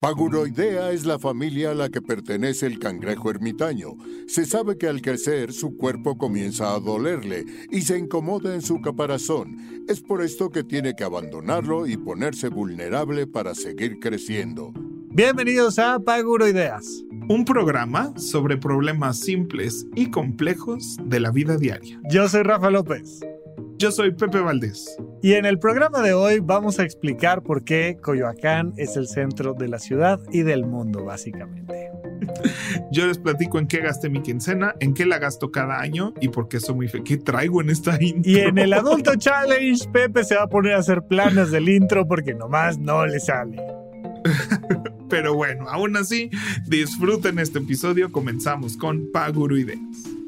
Paguroidea es la familia a la que pertenece el cangrejo ermitaño. Se sabe que al crecer su cuerpo comienza a dolerle y se incomoda en su caparazón. Es por esto que tiene que abandonarlo y ponerse vulnerable para seguir creciendo. Bienvenidos a Paguroideas, un programa sobre problemas simples y complejos de la vida diaria. Yo soy Rafa López. Yo soy Pepe Valdés. Y en el programa de hoy vamos a explicar por qué Coyoacán es el centro de la ciudad y del mundo, básicamente. Yo les platico en qué gasté mi quincena, en qué la gasto cada año y por qué soy muy fe. ¿Qué traigo en esta intro? Y en el Adulto Challenge, Pepe se va a poner a hacer planes del intro porque nomás no le sale. Pero bueno, aún así, disfruten este episodio. Comenzamos con Paguro Ideas.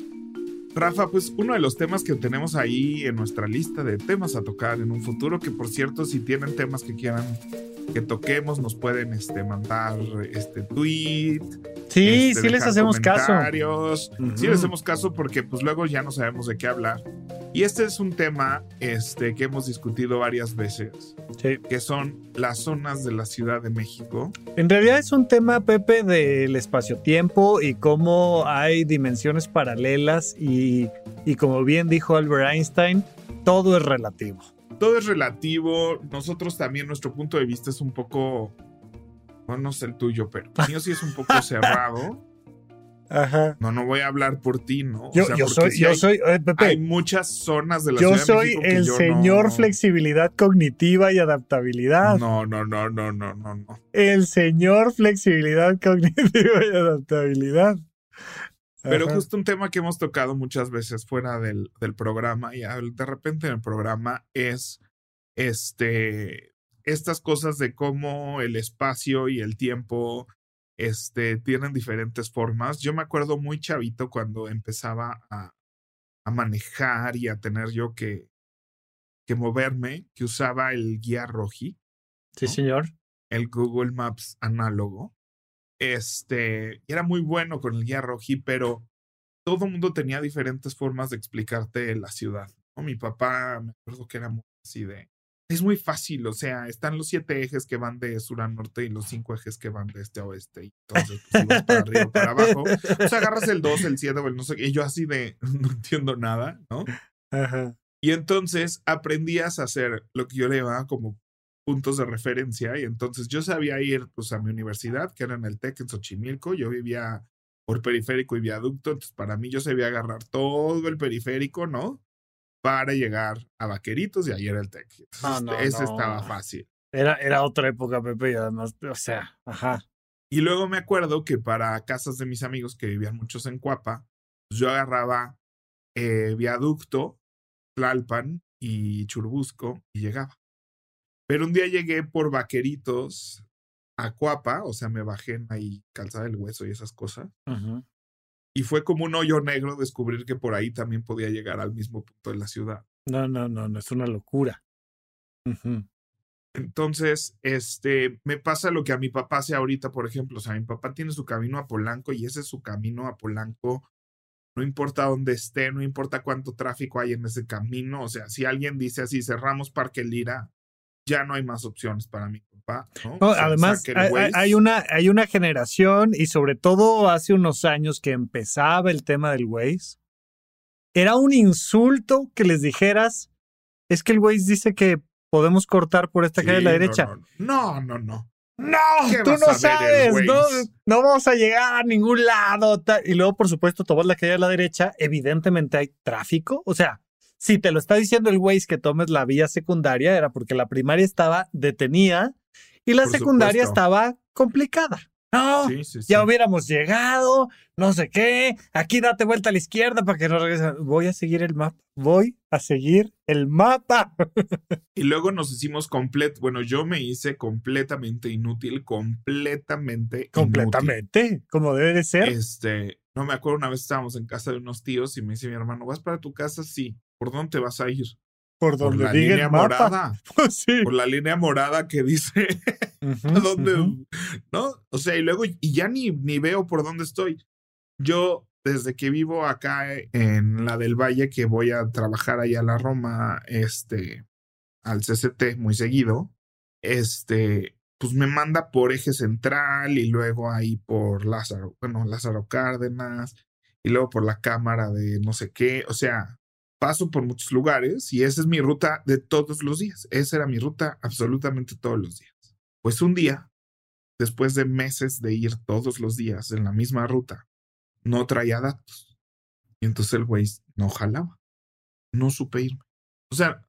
Rafa, pues uno de los temas que tenemos ahí en nuestra lista de temas a tocar en un futuro, que por cierto, si tienen temas que quieran que toquemos, nos pueden este, mandar este tweet. Sí, este, sí les hacemos caso. Sí les hacemos caso porque pues luego ya no sabemos de qué hablar. Y este es un tema este, que hemos discutido varias veces, que son las zonas de la Ciudad de México. En realidad es un tema, Pepe, del espacio-tiempo y cómo hay dimensiones paralelas y, y como bien dijo Albert Einstein, todo es relativo. Todo es relativo. Nosotros también, nuestro punto de vista es un poco, bueno, no sé el tuyo, pero el mío sí es un poco cerrado. Ajá. No, no voy a hablar por ti, ¿no? Yo, soy, yo soy, eh, Pepe, hay muchas zonas de la yo Ciudad soy de México que el yo señor no- flexibilidad cognitiva y adaptabilidad. No, no, no, no, no, no, no. El señor flexibilidad cognitiva y adaptabilidad. Pero Ajá. justo un tema que hemos tocado muchas veces fuera del, del programa y de repente en el programa es este estas cosas de cómo el espacio y el tiempo este, tienen diferentes formas. Yo me acuerdo muy chavito cuando empezaba a, a manejar y a tener yo que, que moverme, que usaba el guía roji, Sí, señor. el Google Maps análogo. Este, era muy bueno con el guía roji, pero todo el mundo tenía diferentes formas de explicarte la ciudad. ¿no? Mi papá, me acuerdo que era muy así de. Es muy fácil, o sea, están los siete ejes que van de sur a norte y los cinco ejes que van de este a oeste. Y entonces, pues, vas para arriba o para abajo, pues agarras el 2, el 7 o el no sé qué. Y yo así de, no entiendo nada, ¿no? Ajá. Y entonces aprendías a hacer lo que yo le llamaba como puntos de referencia. Y entonces yo sabía ir pues, a mi universidad, que era en el TEC en Xochimilco. Yo vivía por periférico y viaducto. Entonces para mí yo sabía agarrar todo el periférico, ¿no? Para llegar a Vaqueritos y ahí era el TEC. Entonces, Ah, no, ese no. estaba fácil. Era, era otra época, Pepe, y además, o sea, ajá. Y luego me acuerdo que para casas de mis amigos que vivían muchos en Cuapa, pues yo agarraba eh, viaducto, Tlalpan y Churubusco y llegaba. Pero un día llegué por vaqueritos a Cuapa, o sea, me bajé en ahí calzada del hueso y esas cosas. Ujú. Y fue como un hoyo negro descubrir que por ahí también podía llegar al mismo punto de la ciudad. No, no, no, no, es una locura. Entonces, este, me pasa lo que a mi papá hace ahorita, por ejemplo. O sea, mi papá tiene su camino a Polanco y ese es su camino a Polanco. No importa dónde esté, no importa cuánto tráfico hay en ese camino. O sea, si alguien dice así, cerramos Parque Lira, ya no hay más opciones para mi papá. además, hay, una, hay una generación, y sobre todo hace unos años que empezaba el tema del Waze, era un insulto que les dijeras, es que el Waze dice que podemos cortar por esta calle a la derecha. No, no, no. no. No, ¿Qué tú no sabes, no, no vamos a llegar a ningún lado. Y luego, por supuesto, tomas la calle a la derecha, evidentemente hay tráfico. O sea, si te lo está diciendo el Waze que tomes la vía secundaria, era porque la primaria estaba detenida y la Por secundaria supuesto. estaba complicada. No, Sí, sí, sí. ya hubiéramos llegado, no sé qué, aquí date vuelta a la izquierda para que no regresen. Voy a seguir el mapa, voy a seguir el mapa. Y luego nos hicimos complet. Bueno, yo me hice completamente inútil, completamente. inútil. Completamente, como debe de ser. Este, no me acuerdo, una vez estábamos en casa de unos tíos y me dice mi hermano, ¿vas para tu casa? Sí. ¿Por dónde te vas a ir? por Por donde la diga línea el mapa. morada. sí. Por la línea morada que dice Ujú, a dónde, ujú. ¿no? O sea, y luego, y ya ni, ni veo por dónde estoy. Yo, desde que vivo acá en la del Valle, que voy a trabajar allá a la Roma, este, al CCT muy seguido, este, pues me manda por eje central y luego ahí por Lázaro, bueno, Lázaro Cárdenas y luego por la cámara de no sé qué, o sea, paso por muchos lugares y esa es mi ruta de todos los días. Esa era mi ruta absolutamente todos los días. Pues un día, después de meses de ir todos los días en la misma ruta, no traía datos. Y entonces el güey no jalaba. No supe irme. O sea,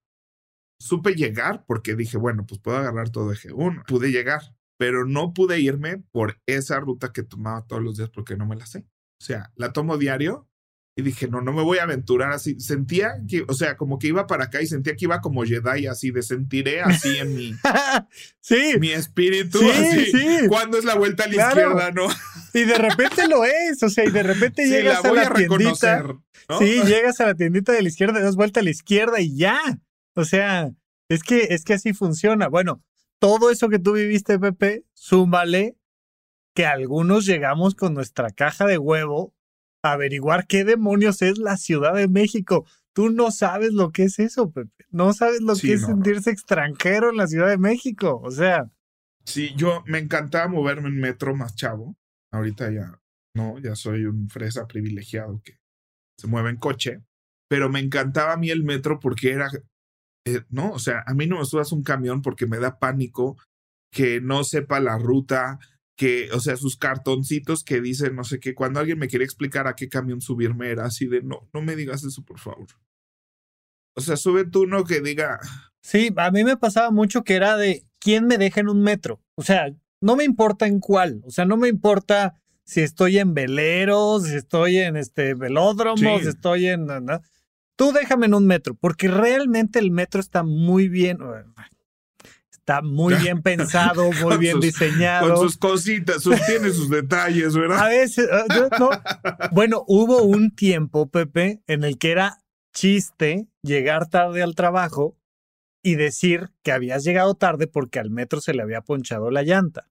supe llegar porque dije, bueno, pues puedo agarrar todo eje 1. Pude llegar, pero no pude irme por esa ruta que tomaba todos los días porque no me la sé. O sea, la tomo diario y dije, no, no me voy a aventurar así. Sentía que, o sea, como que iba para acá y sentía que iba como Jedi, así de sentiré así en mi, sí. mi espíritu. Sí, así, sí. ¿Cuándo es la vuelta a la Claro. izquierda, no? Y de repente lo es, o sea, y de repente Sí, la llegas voy a a, la tiendita. reconocer. ¿no? Sí, llegas a la tiendita de la izquierda, das vuelta a la izquierda y ya. O sea, es que, es que así funciona. Bueno, todo eso que tú viviste, Pepe, súmale que algunos llegamos con nuestra caja de huevo a averiguar qué demonios es la Ciudad de México. Tú no sabes lo que es eso, Pepe. No sabes lo Sí, que es no, no. sentirse extranjero en la Ciudad de México. O sea, Sí, yo me encantaba moverme en metro más chavo. Ahorita ya no, ya soy un fresa privilegiado que se mueve en coche. Pero me encantaba a mí el metro porque era, eh, no, o sea, a mí no me subas un camión porque me da pánico que no sepa la ruta, que, o sea, sus cartoncitos que dicen no sé qué. Cuando alguien me quería explicar a qué camión subirme era así de, no, no me digas eso, por favor. O sea, sube tú uno que diga, Sí, a mí me pasaba mucho que era de quién me deja en un metro. O sea, no me importa en cuál. O sea, no me importa si estoy en veleros, si estoy en este velódromo, Sí. si estoy en. na. Tú déjame en un metro, porque realmente el metro está muy bien. Está muy bien pensado, muy Con bien sus- diseñado. con sus cositas, sus, tiene sus detalles, ¿verdad? A veces, ah, yo no. Bueno, hubo un tiempo, Pepe, en el que era chiste llegar tarde al trabajo y decir que habías llegado tarde porque al metro se le había ponchado la llanta.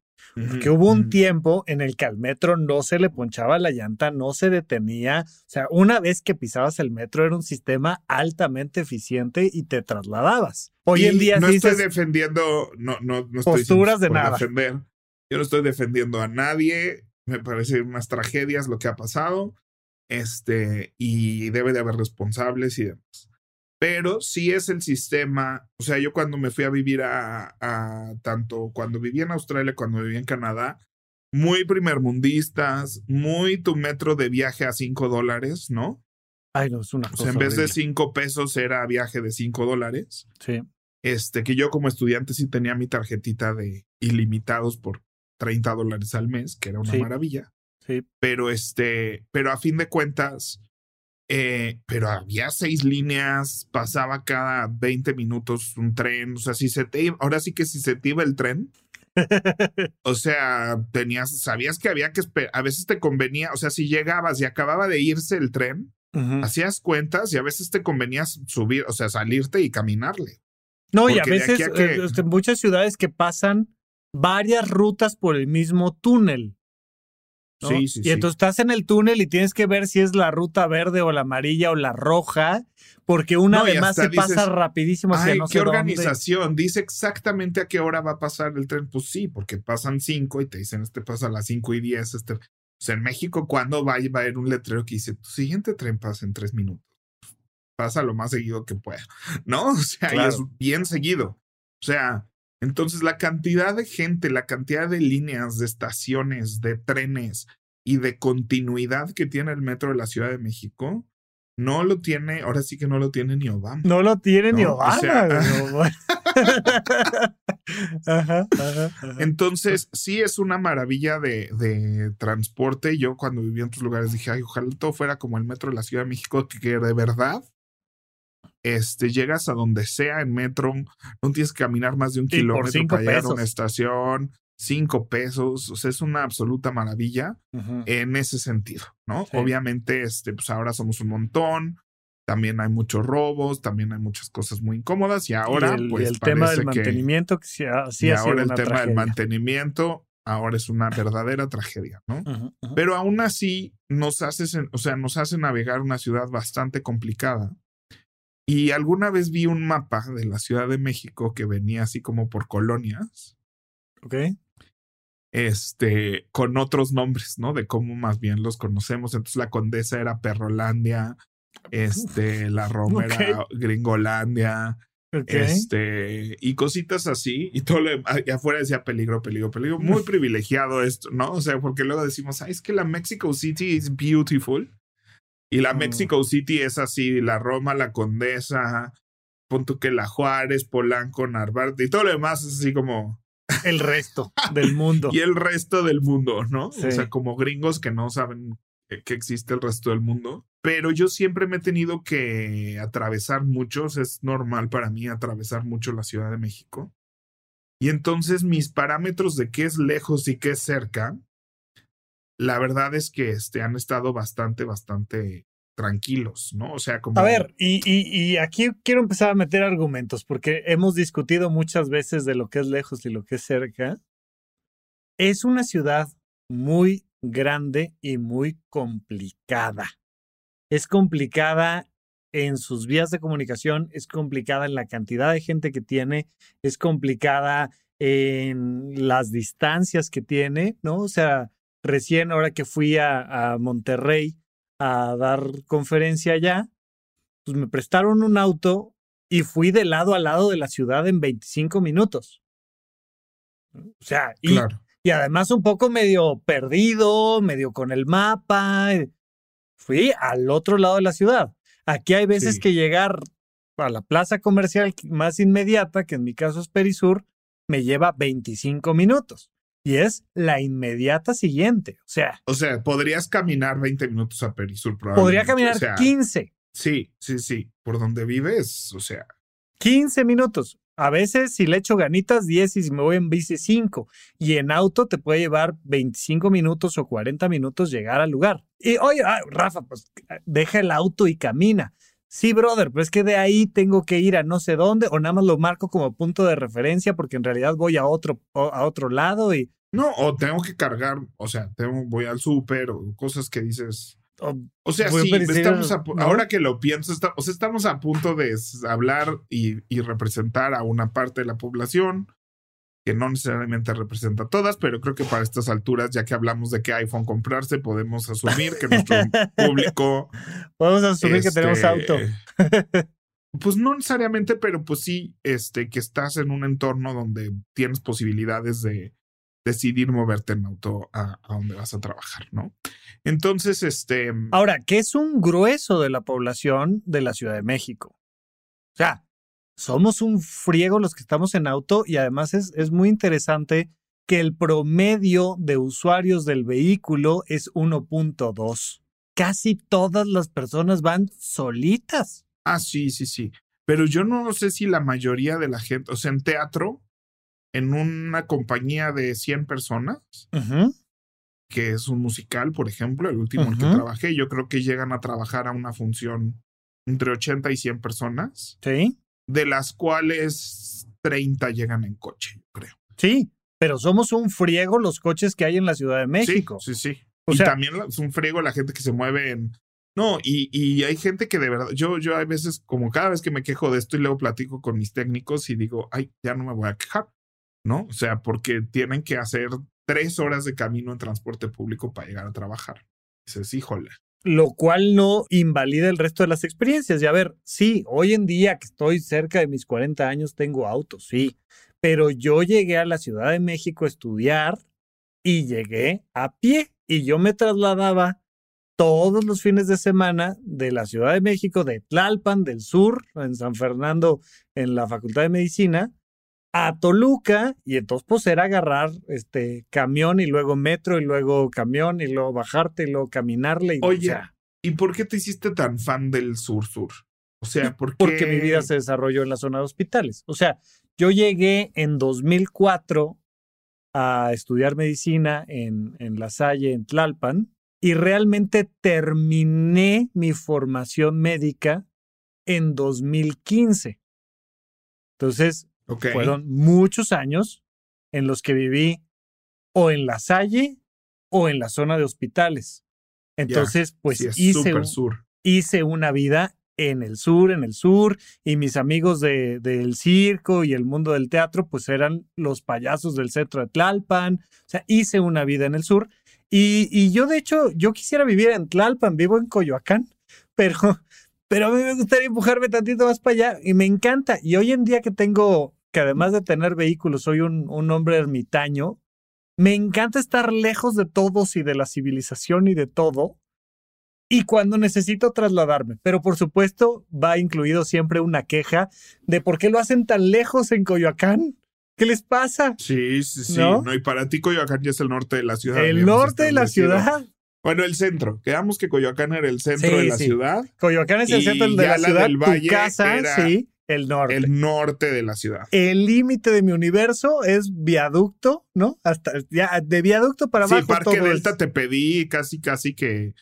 Que hubo un tiempo en el que al metro no se le ponchaba la llanta, no se detenía. O sea, una vez que pisabas el metro era un sistema altamente eficiente y te trasladabas. Hoy Y en día no sí estoy dices, defendiendo, no, no, no estoy Posturas de nada. defender. Yo no estoy defendiendo a nadie. Me parece unas tragedias lo que ha pasado. Este, y debe de haber responsables y demás. Pero sí es el sistema. O sea, yo cuando me fui a vivir a, a tanto cuando vivía en Australia, cuando vivía en Canadá, muy primermundistas, muy tu metro de viaje a cinco dólares, ¿no? ay, no, es una O cosa. sea, en vez de horrible". cinco pesos era viaje de cinco dólares Sí. este, que yo como estudiante sí tenía mi tarjetita de ilimitados por 30 dólares al mes, que era una Sí. maravilla. Sí. Pero este, pero a fin de cuentas, eh, pero había seis líneas, pasaba cada 20 minutos un tren, o sea, si se te iba, ahora sí que si se te iba el tren, o sea, tenías, sabías que había que esperar, a veces te convenía, o sea, si llegabas y acababa de irse el tren, hacías cuentas y a veces te convenía subir, o sea, salirte y caminarle. No, y a veces aquí a que- eh, este, muchas ciudades que pasan varias rutas por el mismo túnel. ¿No? Sí, sí, y sí. entonces estás en el túnel y tienes que ver si es la ruta verde o la amarilla o la roja, porque una No, y además se pasa dices, rapidísimo hacia Ay, no qué sé dónde. organización. Dice exactamente a qué hora va a pasar el tren. Pues sí, porque pasan cinco y te dicen, este pasa a las cinco y diez. Este... O sea, en México, cuando va, va a haber un letrero que dice, tu siguiente tren pasa en tres minutos? Pasa lo más seguido que pueda, ¿no? O sea, y Claro. es bien seguido. O sea, entonces la cantidad de gente, la cantidad de líneas, de estaciones, de trenes y de continuidad que tiene el metro de la Ciudad de México, no lo tiene, ahora sí que no lo tiene ni Obama. No lo tiene ni o Obama. sea, no, ajá, ajá, ajá. Entonces, sí es una maravilla de, de transporte. Yo cuando vivía en otros lugares dije, ay, ojalá todo fuera como el metro de la Ciudad de México, que, que de verdad este, llegas a donde sea en metro, no tienes que caminar más de un kilómetro cinco para llegar a una estación, cinco pesos, o sea, es una absoluta maravilla en ese sentido, ¿no? Sí. Obviamente, este, pues ahora somos un montón, también hay muchos robos, también hay muchas cosas muy incómodas y ahora, y el, y pues el tema del que- mantenimiento que sí ha, sí y ha sido ahora el una tema del mantenimiento ahora es una verdadera tragedia, ¿no? Pero aún así nos hace, o sea, nos hace navegar una ciudad bastante complicada. Y alguna vez vi un mapa de la Ciudad de México que venía así como por colonias. Ok. Este, con otros nombres, ¿no? De cómo más bien los conocemos. Entonces la condesa era Perrolandia, este, la Roma era Gringolandia, este, y cositas así, y todo lo y afuera decía peligro, peligro, peligro. Muy privilegiado esto, ¿no? O sea, porque luego decimos, Ay, es que la Mexico City is beautiful. Y la mm. Mexico City es así, la Roma, la Condesa, punto que la Juárez, Polanco, Narvarte, y todo lo demás es así como. El resto del mundo. y el resto del mundo, ¿no? O sea, como gringos que no saben que existe el resto del mundo. Pero yo siempre me he tenido que atravesar muchos, es normal para mí atravesar mucho la Ciudad de México. Y entonces mis parámetros de qué es lejos y qué es cerca, la verdad es que este, han estado bastante, bastante tranquilos, ¿no? O sea, como... A ver, y, y, aquí quiero empezar a meter argumentos, porque hemos discutido muchas veces de lo que es lejos y lo que es cerca. Es una ciudad muy grande y muy complicada. Es complicada en sus vías de comunicación, es complicada en la cantidad de gente que tiene, es complicada en las distancias que tiene, ¿no? O sea, recién ahora que fui a, a Monterrey a dar conferencia allá, pues me prestaron un auto y fui de lado a lado de la ciudad en 25 minutos. O sea, y, claro y además un poco medio perdido, medio con el mapa. Eh, fui al otro lado de la ciudad. Aquí hay veces que llegar a la plaza comercial más inmediata, que en mi caso es Perisur, me lleva 25 minutos. Y es la inmediata siguiente. O sea. O sea, podrías caminar 20 minutos a Perisur, Podría caminar 15. Sí, sí, sí. Por donde vives, o sea. 15 minutos. A veces, si le echo ganitas, 10 y si me voy en bici, 5. Y en auto te puede llevar 25 minutos o 40 minutos llegar al lugar. Y oye, ah, Rafa, pues deja el auto y camina. Sí, brother, pero es que de ahí tengo que ir a no sé dónde o nada más lo marco como punto de referencia porque en realidad voy a otro, a otro lado y... No, o tengo que cargar, o sea, tengo, voy al súper o cosas que dices, o sea, sí, estamos ahora que lo pienso, estamos a punto de hablar y, representar a una parte de la población que no necesariamente representa a todas, pero creo que para estas alturas, ya que hablamos de qué iPhone comprarse, podemos asumir que nuestro público... Podemos asumir que tenemos este, auto. pues no necesariamente, pero pues sí, este, que estás en un entorno donde tienes posibilidades de decidir moverte en auto a, a donde vas a trabajar, ¿no? Entonces, este... Ahora, ¿qué es un grueso de la población de la Ciudad de México? O sea, somos un friego los que estamos en auto y además es, es muy interesante que el promedio de usuarios del vehículo es 1.2. Casi todas las personas van solitas. Ah, sí, sí, sí. Pero yo no sé si la mayoría de la gente, o sea, en teatro, en una compañía de 100 personas, que es un musical, por ejemplo, el último en que trabajé, yo creo que llegan a trabajar a una función entre 80 y 100 personas. Sí. De las cuales 30 llegan en coche, yo creo. Sí, pero somos un friego los coches que hay en la Ciudad de México. Sí, sí, sí. y también es un friego la gente que se mueve en... No, y, y hay gente que de verdad, yo, yo hay veces, como cada vez que me quejo de esto y luego platico con mis técnicos y digo, ay, ya no me voy a quejar, ¿no? O sea, porque tienen que hacer tres horas de camino en transporte público para llegar a trabajar. Dices, híjole. Lo cual no invalida el resto de las experiencias. Y a ver, sí, hoy en día que estoy cerca de mis 40 años tengo auto, sí. Pero yo llegué a la Ciudad de México a estudiar y llegué a pie. Y yo me trasladaba todos los fines de semana de la Ciudad de México, de Tlalpan, del sur, en San Fernando, en la Facultad de Medicina, a Toluca y entonces pues era agarrar este camión y luego metro y luego camión y luego bajarte y luego caminarle. Y, Oye, ¿y por qué te hiciste tan fan del sur-sur? O sea, ¿por Porque mi vida se desarrolló en la zona de hospitales. O sea, yo llegué en 2004 a estudiar medicina en, en La Salle, en Tlalpan, y realmente terminé mi formación médica en 2015. Entonces, fueron muchos años en los que viví o en la Salle o en la zona de hospitales. Entonces, pues hice, hice una vida en el sur, en el sur, y mis amigos de, del circo y el mundo del teatro, pues eran los payasos del centro de Tlalpan, o sea, hice una vida en el sur, y, y yo de hecho, yo quisiera vivir en Tlalpan, vivo en Coyoacán, pero, pero a mí me gustaría empujarme tantito más para allá, y me encanta, y hoy en día que tengo, que además de tener vehículos, soy un, un hombre ermitaño, me encanta estar lejos de todos y de la civilización y de todo, y cuando necesito trasladarme. Pero por supuesto va incluido siempre una queja de por qué lo hacen tan lejos en Coyoacán. ¿Qué les pasa? Sí, sí, sí. ¿No? y para ti Coyoacán ya es el norte de la ciudad. El norte de la ciudad. Bueno, el centro. Quedamos que Coyoacán era el centro de la ciudad. Coyoacán es el centro de la, ciudad. Del valle tu casa, sí, el norte. El norte de la ciudad. El límite de mi universo es viaducto, ¿no? Hasta ya de viaducto para abajo. Sí, Parque Delta te pedí casi, casi que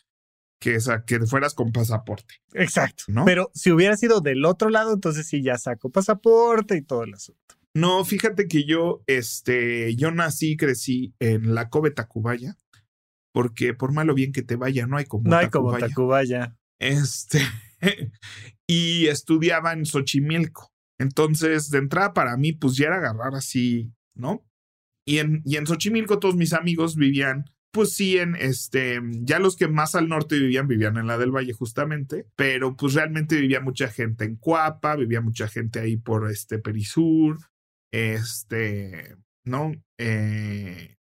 que, que fueras con pasaporte. Exacto. ¿no? Pero si hubiera sido del otro lado, entonces sí ya saco pasaporte y todo el asunto. No, fíjate que yo, este, yo nací y crecí en la Cove Tacubaya, porque por malo bien que te vaya, no hay como No hay como Tacubaya. Este, y estudiaba en Xochimilco. Entonces, de entrada para mí, pues ya era agarrar así, ¿no? Y en, y en Xochimilco todos mis amigos vivían pues sí, en este, ya los que más al norte vivían, vivían en la del Valle justamente, pero pues realmente vivía mucha gente en Cuapa, vivía mucha gente ahí por este Perisur, este, ¿no? Eh,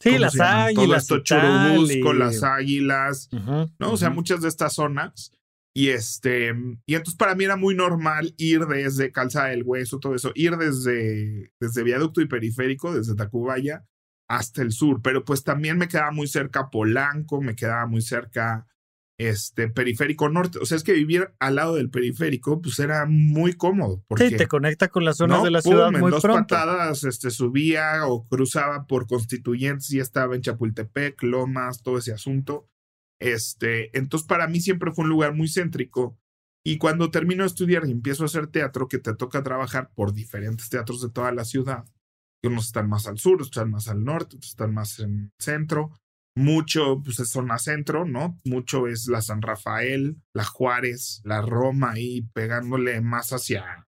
sí, las águilas. Todo esto con las águilas, ¿no? O sea, muchas de estas zonas. Y este, y entonces para mí era muy normal ir desde Calzada del Hueso, todo eso, ir desde, desde Viaducto y Periférico, desde Tacubaya, hasta el sur, pero pues también me quedaba muy cerca Polanco, me quedaba muy cerca este periférico norte, o sea, es que vivir al lado del periférico pues era muy cómodo porque sí, te conecta con las zonas de la ciudad muy en dos pronto. patadas este subía o cruzaba por Constituyentes y estaba en Chapultepec, Lomas, todo ese asunto. Este, entonces para mí siempre fue un lugar muy céntrico y cuando termino de estudiar y empiezo a hacer teatro que te toca trabajar por diferentes teatros de toda la ciudad unos están más al sur, otros están más al norte, otros están más en centro. Mucho, pues es zona centro, ¿no? Mucho es la San Rafael, la Juárez, la Roma ahí pegándole más hacia,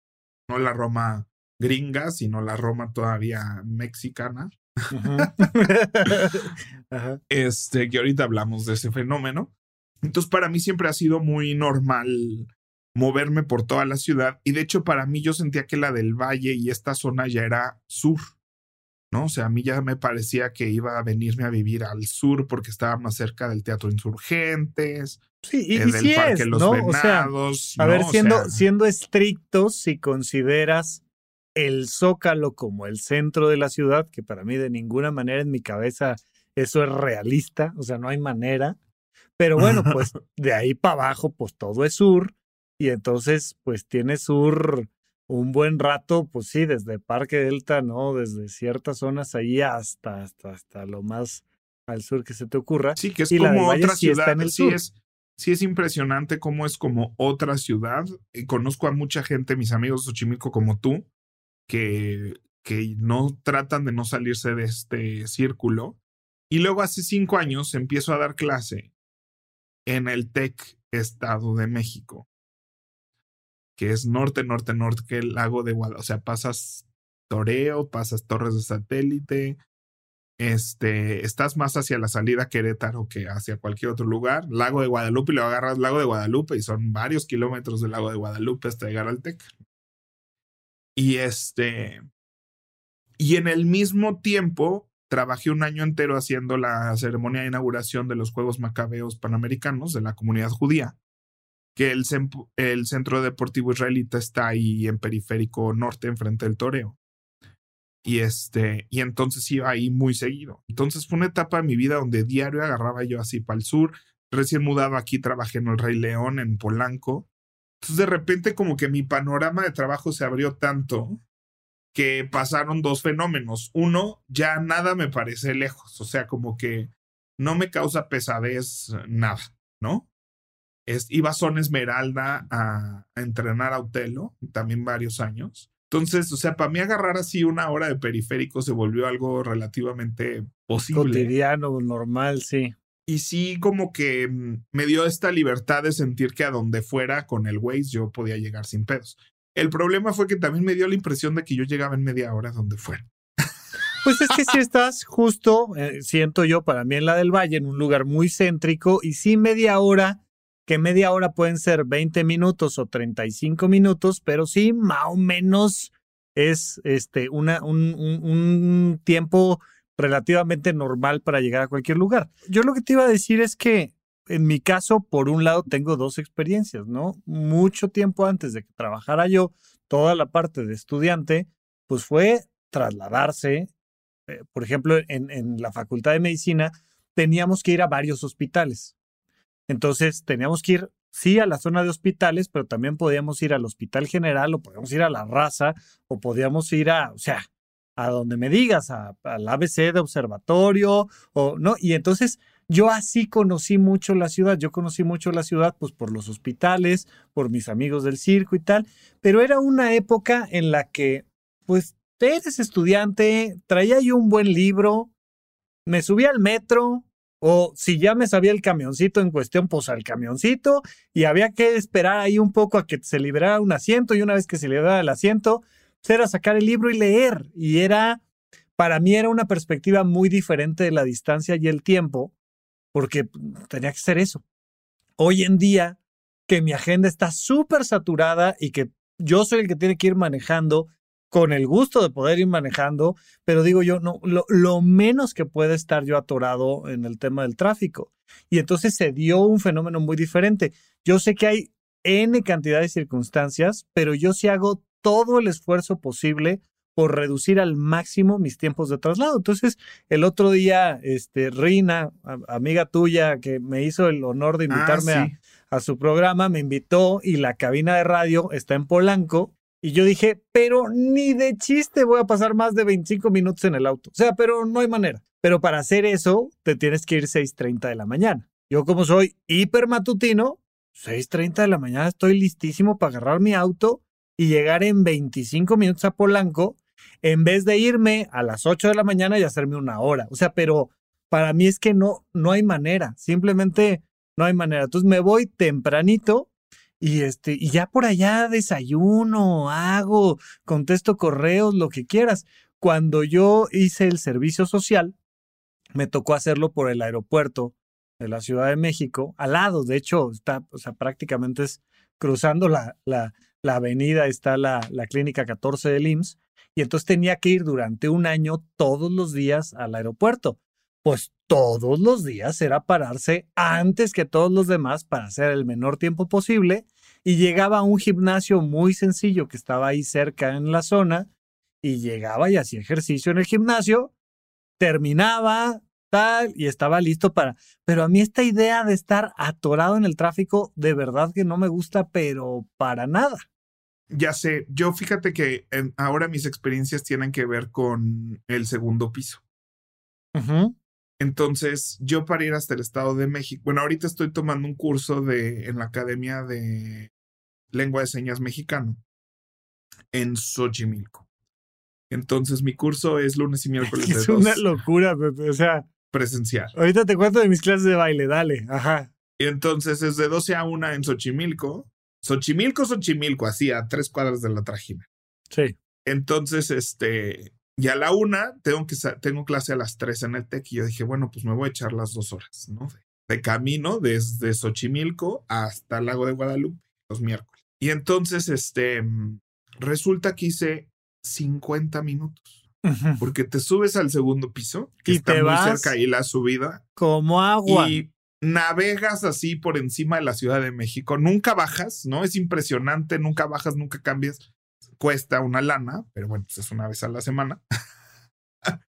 no la Roma gringa, sino la Roma todavía mexicana. Este, que ahorita hablamos de ese fenómeno. Entonces, para mí siempre ha sido muy normal moverme por toda la ciudad y de hecho para mí yo sentía que la del valle y esta zona ya era sur. ¿no? O sea, a mí ya me parecía que iba a venirme a vivir al sur porque estaba más cerca del Teatro Insurgentes. Sí, y, eh, del Parque Los Venados. a ver, siendo, siendo estrictos, si consideras el Zócalo como el centro de la ciudad, que para mí de ninguna manera en mi cabeza eso es realista, o sea, no hay manera. Pero bueno, pues de ahí para abajo, pues todo es sur. Y entonces, pues tiene sur un buen rato, pues sí, desde Parque Delta, ¿no? Desde ciertas zonas ahí hasta, hasta, hasta lo más al sur que se te ocurra. Sí, que es como otra ciudad. sí, es, sí es impresionante cómo es como otra ciudad. Y conozco a mucha gente, mis amigos de Xochimilco como tú, que, que no tratan de no salirse de este círculo. Y luego hace cinco años empiezo a dar clase en el TEC Estado de México que es norte, norte, norte, que el lago de Guadalupe. O sea, pasas Toreo, pasas Torres de Satélite, este, estás más hacia la salida Querétaro que hacia cualquier otro lugar. Lago de Guadalupe y luego agarras Lago de Guadalupe y son varios kilómetros del Lago de Guadalupe hasta llegar al TEC. Y este, y en el mismo tiempo trabajé un año entero haciendo la ceremonia de inauguración de los Juegos Macabeos Panamericanos de la comunidad judía que el, el Centro Deportivo Israelita está ahí en Periférico Norte, enfrente del Toreo. Y este, y entonces iba ahí muy seguido. Entonces fue una etapa de mi vida donde diario agarraba yo así para el sur. Recién mudado aquí, trabajé en el Rey León, en Polanco. Entonces de repente como que mi panorama de trabajo se abrió tanto que pasaron dos fenómenos. Uno, ya nada me parece lejos, o sea, como que no me causa pesadez nada, ¿no? Es, iba a Son Esmeralda a, entrenar a Utelo, también varios años. Entonces, o sea, para mí agarrar así una hora de periférico se volvió algo relativamente posible. Cotidiano, normal, sí. Y sí como que mm, me dio esta libertad de sentir que a donde fuera con el Waze yo podía llegar sin pedos. El problema fue que también me dio la impresión de que yo llegaba en media hora donde fuera. Pues es que si estás justo, eh, siento yo, para mí en la del Valle, en un lugar muy céntrico, y sí media hora, que media hora pueden ser 20 minutos o 35 minutos, pero sí más o menos es este, una, un, un, un tiempo relativamente normal para llegar a cualquier lugar. Yo lo que te iba a decir es que en mi caso, por un lado, tengo dos experiencias, ¿no? Mucho tiempo antes de que trabajara yo, toda la parte de estudiante, pues fue trasladarse. Eh, por ejemplo, en, en la Facultad de Medicina teníamos que ir a varios hospitales. Entonces, teníamos que ir, sí, a la zona de hospitales, pero también podíamos ir al Hospital General o podíamos ir a la raza o podíamos ir a, o sea, a donde me digas, al ABC de observatorio o no. Y entonces yo así conocí mucho la ciudad. Yo conocí mucho la ciudad pues por los hospitales, por mis amigos del circo y tal. Pero era una época en la que pues eres estudiante, traía yo un buen libro, me subía al metro, o si ya me sabía el camioncito en cuestión, pues al camioncito, y había que esperar ahí un poco a que se liberara un asiento, y una vez que se liberara el asiento, era sacar el libro y leer. Y era, para mí era una perspectiva muy diferente de la distancia y el tiempo, porque tenía que ser eso. Hoy en día, que mi agenda está súper saturada y que yo soy el que tiene que ir manejando con el gusto de poder ir manejando, pero digo yo, no, lo, menos que puede estar yo atorado en el tema del tráfico. Y entonces se dio un fenómeno muy diferente. Yo sé que hay N cantidad de circunstancias, pero yo sí hago todo el esfuerzo posible por reducir al máximo mis tiempos de traslado. Entonces, el otro día, este, Rina, amiga tuya, que me hizo el honor de invitarme ah, sí. a, a su programa, me invitó y la cabina de radio está en Polanco. Y yo dije, pero ni de chiste voy a pasar más de 25 minutos en el auto. O sea, pero no hay manera. Pero para hacer eso, te tienes que ir 6.30 de la mañana. Yo como soy hiper matutino, 6.30 de la mañana estoy listísimo para agarrar mi auto y llegar en 25 minutos a Polanco en vez de irme a las 8 de la mañana y hacerme una hora. O sea, pero para mí es que no, no hay manera, simplemente no hay manera. Entonces me voy tempranito y este, y ya por allá desayuno, hago, contesto correos, lo que quieras. Cuando yo hice el servicio social, me tocó hacerlo por el aeropuerto de la Ciudad de México, al lado, de hecho, está, o sea, prácticamente es cruzando la, la, la avenida, está la, la clínica 14 del IMSS, y entonces tenía que ir durante un año todos los días al aeropuerto. Pues todos los días era pararse antes que todos los demás para hacer el menor tiempo posible y llegaba a un gimnasio muy sencillo que estaba ahí cerca en la zona y llegaba y hacía ejercicio en el gimnasio, terminaba tal y estaba listo para... Pero a mí esta idea de estar atorado en el tráfico de verdad que no me gusta, pero para nada. Ya sé, yo fíjate que en, ahora mis experiencias tienen que ver con el segundo piso. Uh -huh. Entonces, yo para ir hasta el Estado de México, bueno, ahorita estoy tomando un curso de, en la Academia de Lengua de Señas Mexicano en Xochimilco. Entonces, mi curso es lunes y miércoles. es de una dos, locura, Pepe. O sea, presencial. Ahorita te cuento de mis clases de baile, dale, ajá. Y entonces es de 12 a 1 en Xochimilco Xochimilco, Xochimilco, así a tres cuadras de la trajina. Sí. Entonces, este, y a la una tengo, que, tengo clase a las tres en el TEC y yo dije, bueno, pues me voy a echar las dos horas, ¿no? De, de camino desde Xochimilco hasta el lago de Guadalupe, los miércoles. Y entonces, este, resulta que hice 50 minutos. Uh -huh. Porque te subes al segundo piso, que y está te muy vas cerca y la subida. Como agua. Y navegas así por encima de la Ciudad de México, nunca bajas, ¿no? Es impresionante, nunca bajas, nunca cambias. Cuesta una lana, pero bueno, pues es una vez a la semana.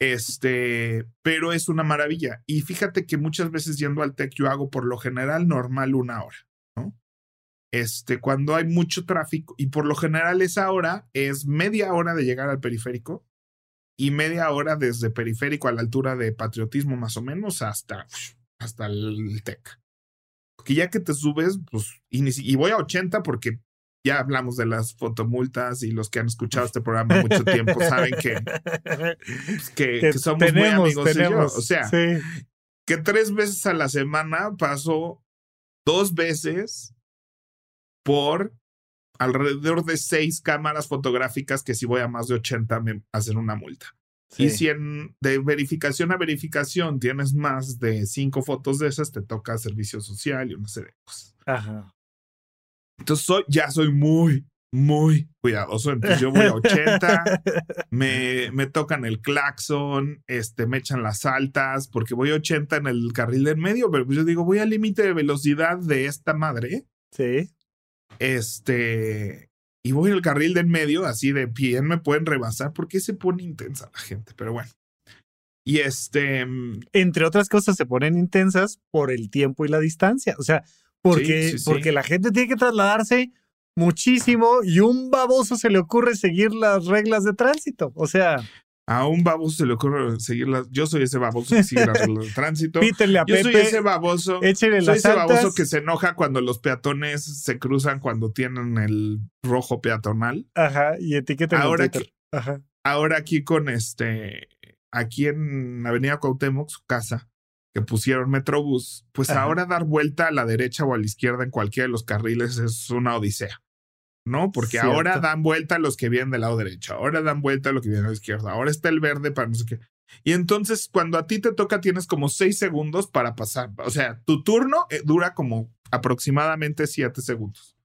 este, pero es una maravilla. Y fíjate que muchas veces yendo al TEC yo hago por lo general normal una hora, ¿no? Este, cuando hay mucho tráfico, y por lo general esa hora es media hora de llegar al periférico y media hora desde periférico a la altura de patriotismo más o menos hasta hasta el TEC. Porque ya que te subes, pues, y, y, voy a 80 porque ya hablamos de las fotomultas y los que han escuchado este programa mucho tiempo saben que, pues, que, que, somos tenemos, muy amigos tenemos, y yo. O sea, sí. que tres veces a la semana paso dos veces por alrededor de seis cámaras fotográficas que si voy a más de 80 me hacen una multa. Y si en, de verificación a verificación tienes más de cinco fotos de esas, te toca servicio social y una serie de cosas. Ajá. Entonces soy, ya soy muy, muy cuidadoso. Entonces yo voy a 80, me, me tocan el claxon, este, me echan las altas, porque voy a 80 en el carril del medio, pero pues yo digo, voy al límite de velocidad de esta madre. Sí. Este, y voy al carril del medio, así de pie, me pueden rebasar, porque se pone intensa la gente, pero bueno. Y este. mm, Entre otras cosas, se ponen intensas por el tiempo y la distancia. O sea, porque, sí, sí. porque la gente tiene que trasladarse muchísimo y un baboso se le ocurre seguir las reglas de tránsito. O sea, A un baboso se le ocurre seguir las. Yo soy ese baboso que sigue las reglas de tránsito. pítenle a Yo soy ese baboso. échenle Soy las ese baboso que se enoja cuando los peatones se cruzan cuando tienen el rojo peatonal. Ajá, y etiqueten en Ahora. Ajá. Ahora aquí con este, aquí en Avenida Cuauhtémoc, su casa, que pusieron Metrobús, pues Ajá. ahora dar vuelta a la derecha o a la izquierda en cualquiera de los carriles es una odisea. ¿No? Porque Cierto. ahora dan vuelta a los que vienen del lado derecho, ahora dan vuelta a los que vienen de la izquierda, ahora está el verde para no sé qué. Y entonces cuando a ti te toca tienes como seis segundos para pasar. O sea, tu turno eh, dura como aproximadamente siete segundos.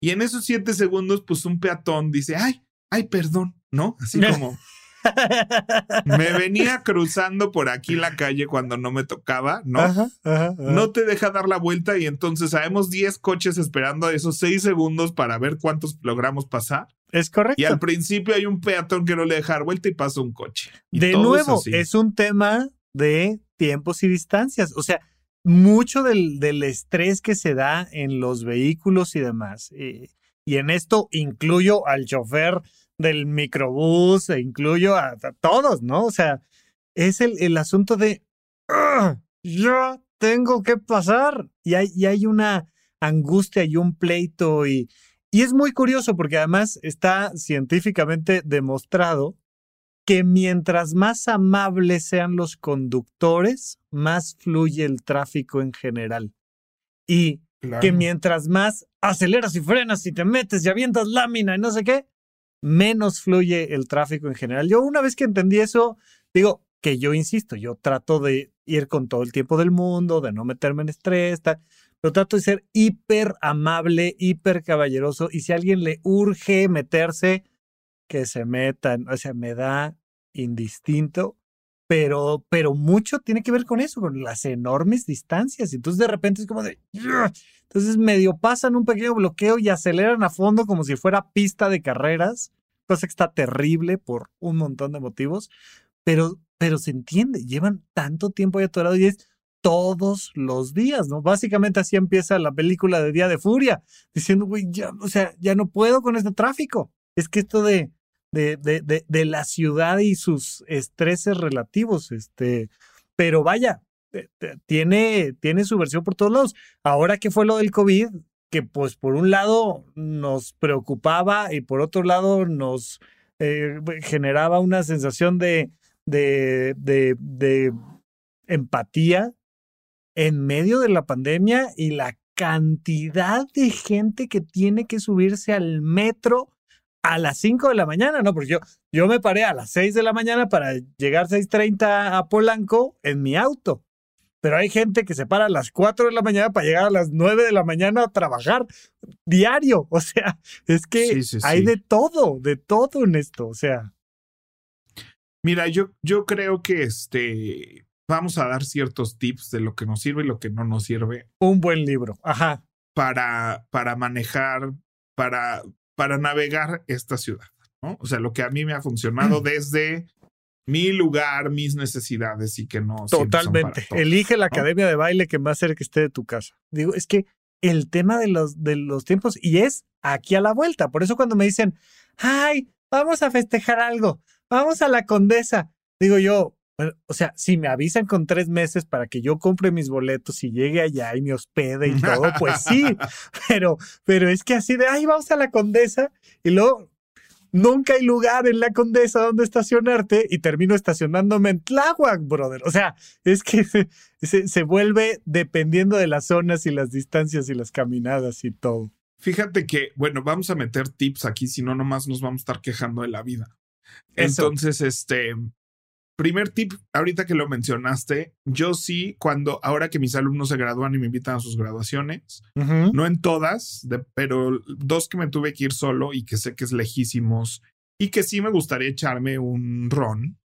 Y en esos siete segundos, pues un peatón dice, ay, ay, perdón, ¿no? Así como me venía cruzando por aquí la calle cuando no me tocaba, ¿no? Ajá, ajá, ajá. No te deja dar la vuelta y entonces sabemos 10 coches esperando esos 6 segundos para ver cuántos logramos pasar. Es correcto. Y al principio hay un peatón que no le deja dar vuelta y pasa un coche. Y de nuevo, es un tema de tiempos y distancias. O sea, mucho del, del estrés que se da en los vehículos y demás. Y, y en esto incluyo al chofer del microbús, e incluyo a, a todos, ¿no? O sea, es el, el asunto de "Ugh, yo tengo que pasar. Y hay, y hay una angustia y un pleito. Y, y es muy curioso porque además está científicamente demostrado que mientras más amables sean los conductores, más fluye el tráfico en general. Y Claro. que mientras más aceleras y frenas y te metes y avientas lámina y no sé qué, menos fluye el tráfico en general. Yo una vez que entendí eso, digo que yo insisto, yo trato de ir con todo el tiempo del mundo, de no meterme en estrés, pero trato de ser hiper amable, hiper caballeroso y si a alguien le urge meterse, que se metan, o sea, me da indistinto, pero, pero mucho tiene que ver con eso, con las enormes distancias. Entonces de repente es como de... Entonces medio pasan un pequeño bloqueo y aceleran a fondo como si fuera pista de carreras, cosa que está terrible por un montón de motivos, pero, pero se entiende, llevan tanto tiempo ahí atorado y es todos los días, ¿no? Básicamente así empieza la película de Día de Furia, diciendo, güey, ya, o sea, ya no puedo con este tráfico. Es que esto de, de, de, de, de la ciudad y sus estreses relativos, este, pero vaya, tiene, tiene su versión por todos lados. Ahora que fue lo del COVID, que pues por un lado nos preocupaba y por otro lado nos eh, generaba una sensación de, de, de empatía en medio de la pandemia y la cantidad de gente que tiene que subirse al metro a las 5 de la mañana, ¿no? Porque yo, yo me paré a las 6 de la mañana para llegar 6.30 a Polanco en mi auto. Pero hay gente que se para a las 4 de la mañana para llegar a las 9 de la mañana a trabajar diario. O sea, es que Sí, sí, hay de todo, de todo en esto. O sea, Mira, yo, yo creo que este vamos a dar ciertos tips de lo que nos sirve y lo que no nos sirve un buen libro. Ajá. para, para manejar, para, para navegar esta ciudad. ¿no? O sea, lo que a mí me ha funcionado desde mi lugar, mis necesidades y que no. Totalmente. todos, Elige la ¿no? academia de baile que más cerca esté de tu casa. Digo, es que el tema de los, de los tiempos, y es aquí a la vuelta. Por eso cuando me dicen, ay, vamos a festejar algo, vamos a la condesa, digo yo, o sea, si me avisan con tres meses para que yo compre mis boletos y llegue allá y me hospede y todo, pues sí, pero, pero es que así de, ay, vamos a la condesa, y luego nunca hay lugar en la Condesa donde estacionarte y termino estacionándome en Tláhuac, brother. O sea, es que se, se, vuelve dependiendo de las zonas y las distancias y las caminadas y todo. Fíjate que, bueno, vamos a meter tips aquí, si no, nomás nos vamos a estar quejando de la vida. Entonces, este, primer tip, ahorita que lo mencionaste, yo sí, cuando, ahora que mis alumnos se gradúan y me invitan a sus graduaciones, no en todas, pero dos que me tuve que ir solo y que sé que es lejísimos y que sí me gustaría echarme un ron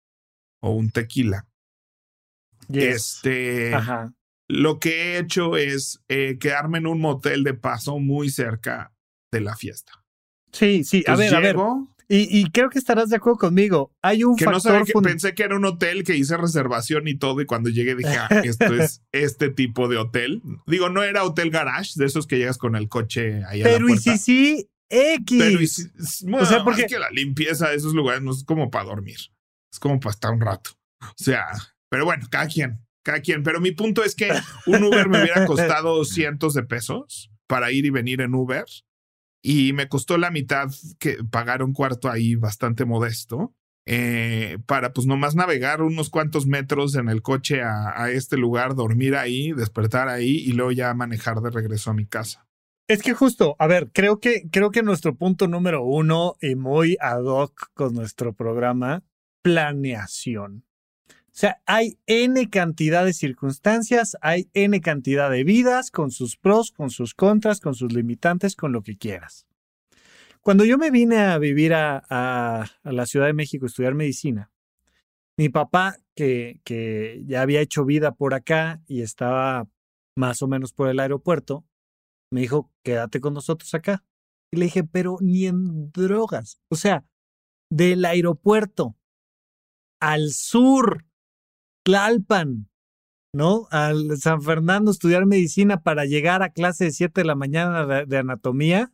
o un tequila. Este, lo que he hecho es eh, quedarme en un motel de paso muy cerca de la fiesta. Sí, sí, a ver, a ver. Y, creo que estarás de acuerdo conmigo. Hay un que factor no que pensé que era un hotel que hice reservación y todo y cuando llegué dije, ah, esto es este tipo de hotel. Digo, no era hotel garage, de esos que llegas con el coche ahí Pero a la puerta. y si sí, X. Pero y si, o sea, porque es que la limpieza de esos lugares no es como para dormir. Es como para estar un rato. O sea, pero bueno, cada quien, cada quien. Pero mi punto es que un Uber me hubiera costado cientos de pesos para ir y venir en Uber y me costó la mitad que pagar un cuarto ahí bastante modesto. Eh, para pues nomás navegar unos cuantos metros en el coche a, este lugar, dormir ahí, despertar ahí y luego ya manejar de regreso a mi casa. Es que justo, a ver, creo que, creo que nuestro punto número uno y muy ad hoc con nuestro programa, planeación. O sea, hay N cantidad de circunstancias, hay N cantidad de vidas con sus pros, con sus contras, con sus limitantes, con lo que quieras. Cuando yo me vine a vivir a, la Ciudad de México a estudiar medicina, mi papá, que, que ya había hecho vida por acá y estaba más o menos por el aeropuerto, me dijo, quédate con nosotros acá. Y le dije, pero ni en drogas. O sea, del aeropuerto al sur Tlalpan, ¿no? Al San Fernando estudiar medicina para llegar a clase de 7 de la mañana de, anatomía.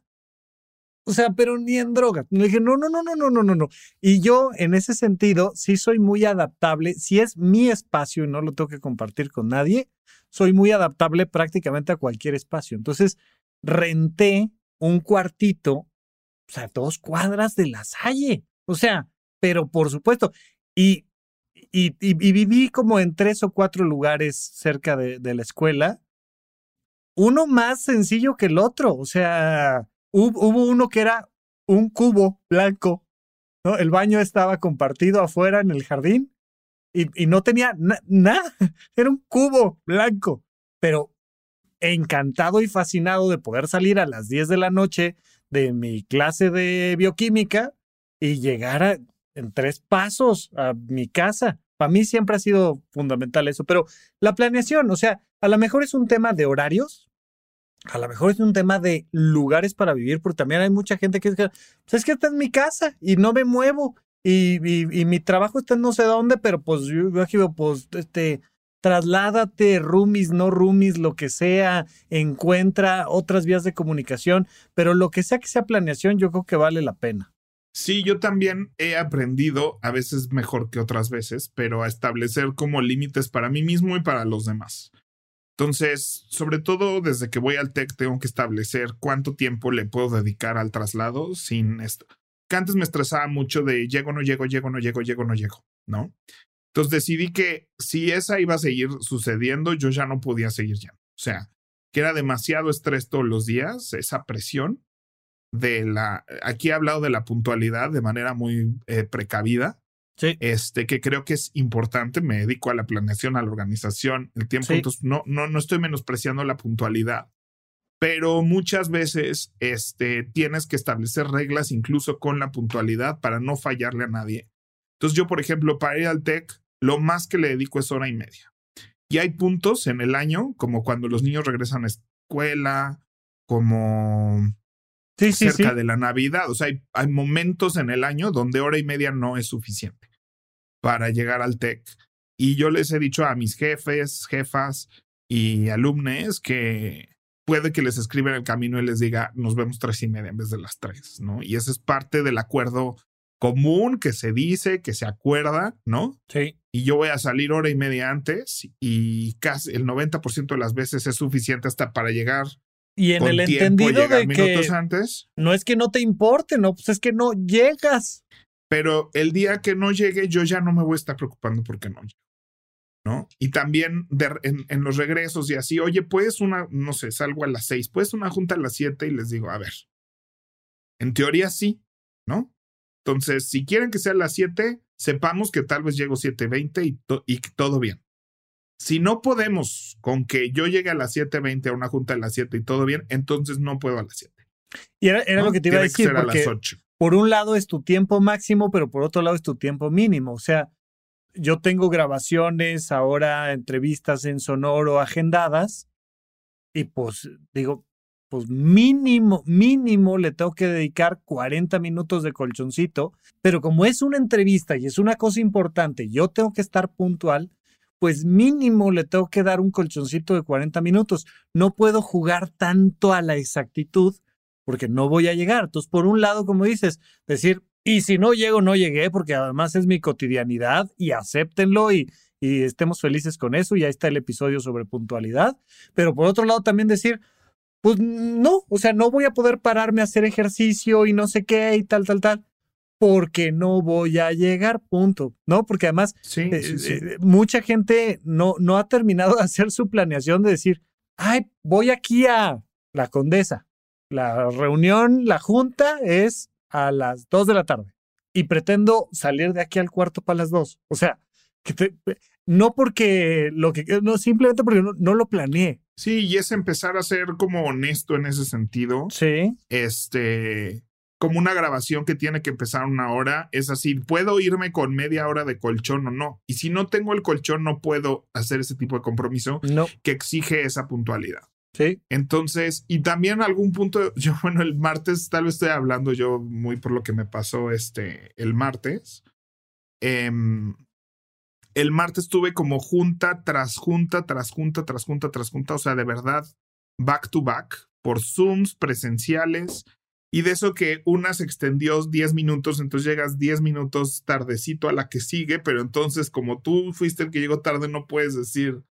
O sea, pero ni en drogas. Le dije, no, no, no, no, no, no, no, no. Y yo, en ese sentido, sí soy muy adaptable. Si es mi espacio y no lo tengo que compartir con nadie, soy muy adaptable prácticamente a cualquier espacio. Entonces, renté un cuartito, o sea, dos cuadras de la Salle. O sea, pero por supuesto. Y y, viví como en tres o cuatro lugares cerca de, la escuela. Uno más sencillo que el otro. O sea, hubo, uno que era un cubo blanco. El baño estaba compartido afuera en el jardín y, no tenía nada. Era un cubo blanco. Pero encantado y fascinado de poder salir a las 10 de la noche de mi clase de bioquímica y llegar en tres pasos a mi casa. Para mí siempre ha sido fundamental eso, pero la planeación, o sea, a lo mejor es un tema de horarios, a lo mejor es un tema de lugares para vivir, porque también hay mucha gente que dice, pues es que está en mi casa y no me muevo y, mi trabajo está en no sé dónde, pero pues yo, digo, pues, este, trasládate, roomies, no roomies, lo que sea, encuentra otras vías de comunicación, pero lo que sea que sea planeación, yo creo que vale la pena. Sí, yo también he aprendido, a veces mejor que otras veces, pero a establecer como límites para mí mismo y para los demás. Entonces, sobre todo desde que voy al TEC, tengo que establecer cuánto tiempo le puedo dedicar al traslado sin esto. Que antes me estresaba mucho de llego, no llego, llego, no llego, llego, no llego, ¿no? Entonces decidí que si esa iba a seguir sucediendo, yo ya no podía seguir ya. O sea, que era demasiado estrés todos los días, esa presión, de la, aquí he hablado de la puntualidad de manera muy eh, precavida. Sí. Este, que creo que es importante, me dedico a la planeación, a la organización, el tiempo, entonces no, no, no estoy menospreciando la puntualidad, pero muchas veces este, tienes que establecer reglas incluso con la puntualidad para no fallarle a nadie. Entonces yo, por ejemplo, para ir al TEC, lo más que le dedico es hora y media. Y hay puntos en el año, como cuando los niños regresan a escuela, como sí, cerca de la Navidad. O sea, hay, momentos en el año donde hora y media no es suficiente para llegar al TEC. Y yo les he dicho a mis jefes, jefas y alumnos que puede que les escriban el camino y les diga, nos vemos tres y media en vez de las tres, ¿no? Y ese es parte del acuerdo común que se dice, que se acuerda, ¿no? Sí. Y yo voy a salir hora y media antes y casi el 90% de las veces es suficiente hasta para llegar Y en el tiempo, entendido de que antes. no es que no te importe, no, pues es que no llegas. Pero el día que no llegue, yo ya no me voy a estar preocupando porque no llego. ¿No? Y también de- en, en los regresos y así, oye, pues una, no sé, salgo a las seis, pues una junta a las siete y les digo, a ver, en teoría sí, ¿no? Entonces, si quieren que sea a las siete, sepamos que tal vez llego 7.20 y, to- y todo bien. Si no podemos con que yo llegue a las 7.20 a una junta a las 7 y todo bien, entonces no puedo a las 7. Y era, era ¿no? lo que te iba a que decir, a porque las 8. por un lado es tu tiempo máximo, pero por otro lado es tu tiempo mínimo. O sea, yo tengo grabaciones, ahora entrevistas en sonoro agendadas, y pues digo, pues mínimo, mínimo le tengo que dedicar 40 minutos de colchoncito, pero como es una entrevista y es una cosa importante, yo tengo que estar puntual, pues mínimo le tengo que dar un colchoncito de 40 minutos. No puedo jugar tanto a la exactitud porque no voy a llegar. Entonces, por un lado, como dices, decir, y si no llego, no llegué, porque además es mi cotidianidad y acéptenlo y, estemos felices con eso. Y ahí está el episodio sobre puntualidad. Pero por otro lado, también decir, pues no, o sea, no voy a poder pararme a hacer ejercicio y no sé qué y tal, tal, tal, porque no voy a llegar, punto. ¿No? Porque además Sí, eh, sí, sí. eh, mucha gente no, no ha terminado de hacer su planeación de decir, ay, voy aquí a la condesa. La reunión, la junta es a las 2 de la tarde y pretendo salir de aquí al cuarto para las 2. O sea, que te- no porque lo que, no, simplemente porque no, no lo planeé. Sí, y es empezar a ser como honesto en ese sentido. Sí, Este, como una grabación que tiene que empezar una hora, es así, puedo irme con media hora de colchón o no. Y si no tengo el colchón, no puedo hacer ese tipo de compromiso no, que exige esa puntualidad. sí, Entonces, y también algún punto, yo, bueno, el martes, tal vez estoy hablando yo muy por lo que me pasó este, el martes. Em, el martes tuve como junta tras junta, tras junta, tras junta, tras junta, o sea, de verdad, back to back, por Zooms presenciales. Y de eso que una se extendió 10 minutos, entonces llegas 10 minutos tardecito a la que sigue, pero entonces como tú fuiste el que llegó tarde, no puedes decir,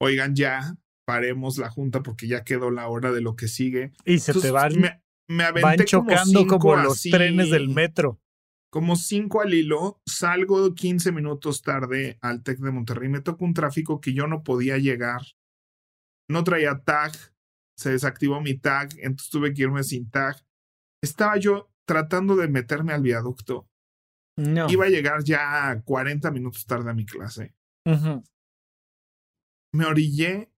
oigan, ya, paremos la junta porque ya quedó la hora de lo que sigue. y se te Entonces, van, me, me aventé van chocando como, los así, trenes del metro. Como cinco al hilo, salgo 15 minutos tarde al TEC de Monterrey. Me tocó un tráfico que yo no podía llegar. No traía tag, se desactivó mi tag, entonces tuve que irme sin tag. Estaba yo tratando de meterme al viaducto. No. Iba a llegar ya 40 minutos tarde a mi clase. Ujú. Me orillé.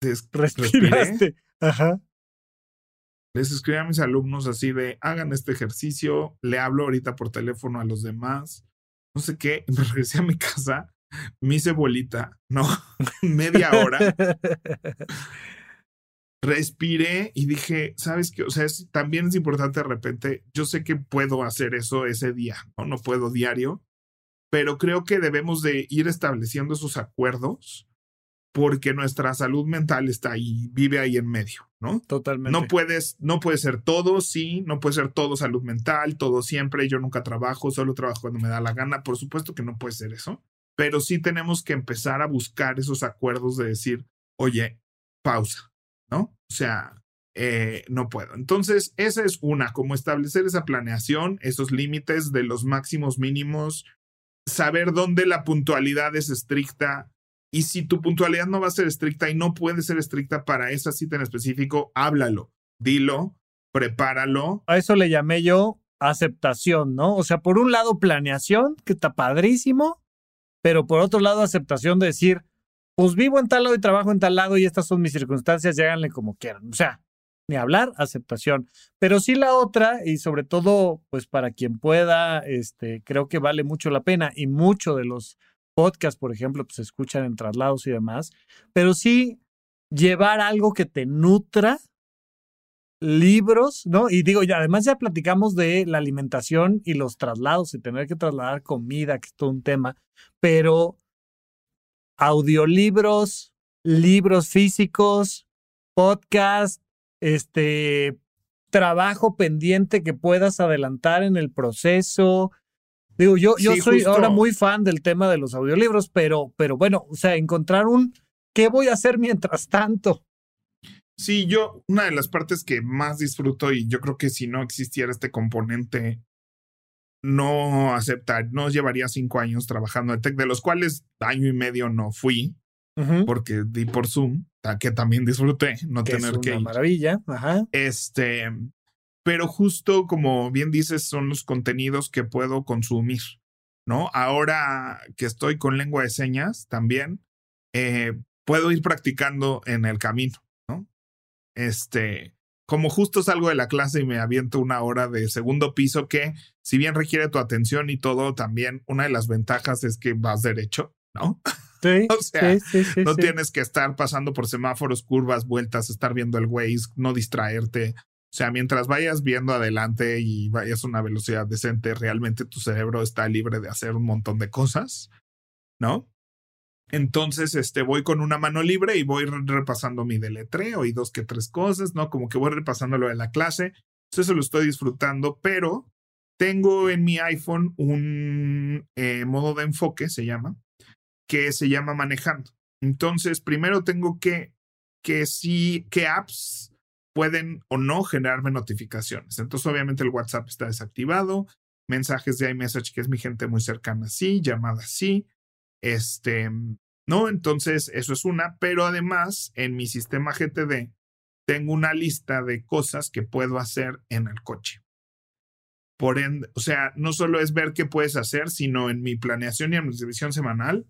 Respiraste. Ajá. Les escribí a mis alumnos así de hagan este ejercicio, le hablo ahorita por teléfono a los demás, no sé qué, me regresé a mi casa, me hice bolita, ¿no? Media hora, respiré y dije, ¿sabes qué? O sea, es- también es importante de repente, yo sé que puedo hacer eso ese día, ¿no? No puedo diario, pero creo que debemos de ir estableciendo esos acuerdos porque nuestra salud mental está ahí, vive ahí en medio, ¿no? Totalmente. No puedes, no puede ser todo, sí, no puede ser todo salud mental, todo siempre. Yo nunca trabajo, solo trabajo cuando me da la gana. Por supuesto que no puede ser eso, pero sí tenemos que empezar a buscar esos acuerdos de decir, oye, pausa, ¿no? O sea, eh, no puedo. Entonces, esa es una, como establecer esa planeación, esos límites de los máximos mínimos, saber dónde la puntualidad es estricta, y si tu puntualidad no va a ser estricta y no puede ser estricta para esa cita en específico, háblalo, dilo, prepáralo. A eso le llamé yo aceptación, ¿no? O sea, por un lado planeación, que está padrísimo, pero por otro lado aceptación de decir, pues vivo en tal lado y trabajo en tal lado y estas son mis circunstancias, lléganle como quieran. O sea, ni hablar, aceptación. Pero sí la otra, y sobre todo, pues para quien pueda, este, creo que vale mucho la pena y mucho de los podcasts, por ejemplo, pues se escuchan en traslados y demás, pero sí llevar algo que te nutra libros, ¿no? Y digo, ya además ya platicamos de la alimentación y los traslados y tener que trasladar comida, que es todo un tema, pero audiolibros, libros físicos, podcast, este trabajo pendiente que puedas adelantar en el proceso. Digo, yo, yo Sí, soy justo. ahora muy fan del tema de los audiolibros, pero, pero bueno, o sea, encontrar un ¿qué voy a hacer mientras tanto? Sí, yo, una de las partes que más disfruto y yo creo que si no existiera este componente, no aceptar, no llevaría cinco años trabajando en tech, de los cuales año y medio no fui, porque di por Zoom, que también disfruté no tener que ir. maravilla, ajá. Este, pero justo como bien dices, son los contenidos que puedo consumir, ¿no? Ahora que estoy con lengua de señas también, eh, puedo ir practicando en el camino, ¿no? Este, como justo salgo de la clase y me aviento una hora de segundo piso que, si bien requiere tu atención y todo, también una de las ventajas es que vas derecho, ¿no? Sí, o sea, no tienes que estar pasando por semáforos, curvas, vueltas, estar viendo el Waze, no distraerte. O sea, mientras vayas viendo adelante y vayas a una velocidad decente, realmente tu cerebro está libre de hacer un montón de cosas, ¿no? Entonces, este, voy con una mano libre y voy repasando mi deletreo y dos que tres cosas, ¿no? Como que voy repasando lo de la clase. Entonces, eso lo estoy disfrutando, pero tengo en mi iPhone un eh, modo de enfoque, se llama, que se llama manejando. Entonces, primero tengo que, que sí, qué apps pueden o no generarme notificaciones. Entonces, obviamente el WhatsApp está desactivado, mensajes de iMessage, que es mi gente muy cercana, sí, llamadas, sí, este, ¿no? Entonces, eso es una, pero además en mi sistema GTD tengo una lista de cosas que puedo hacer en el coche. Por ende, o sea, no solo es ver qué puedes hacer, sino en mi planeación y en mi revisión semanal,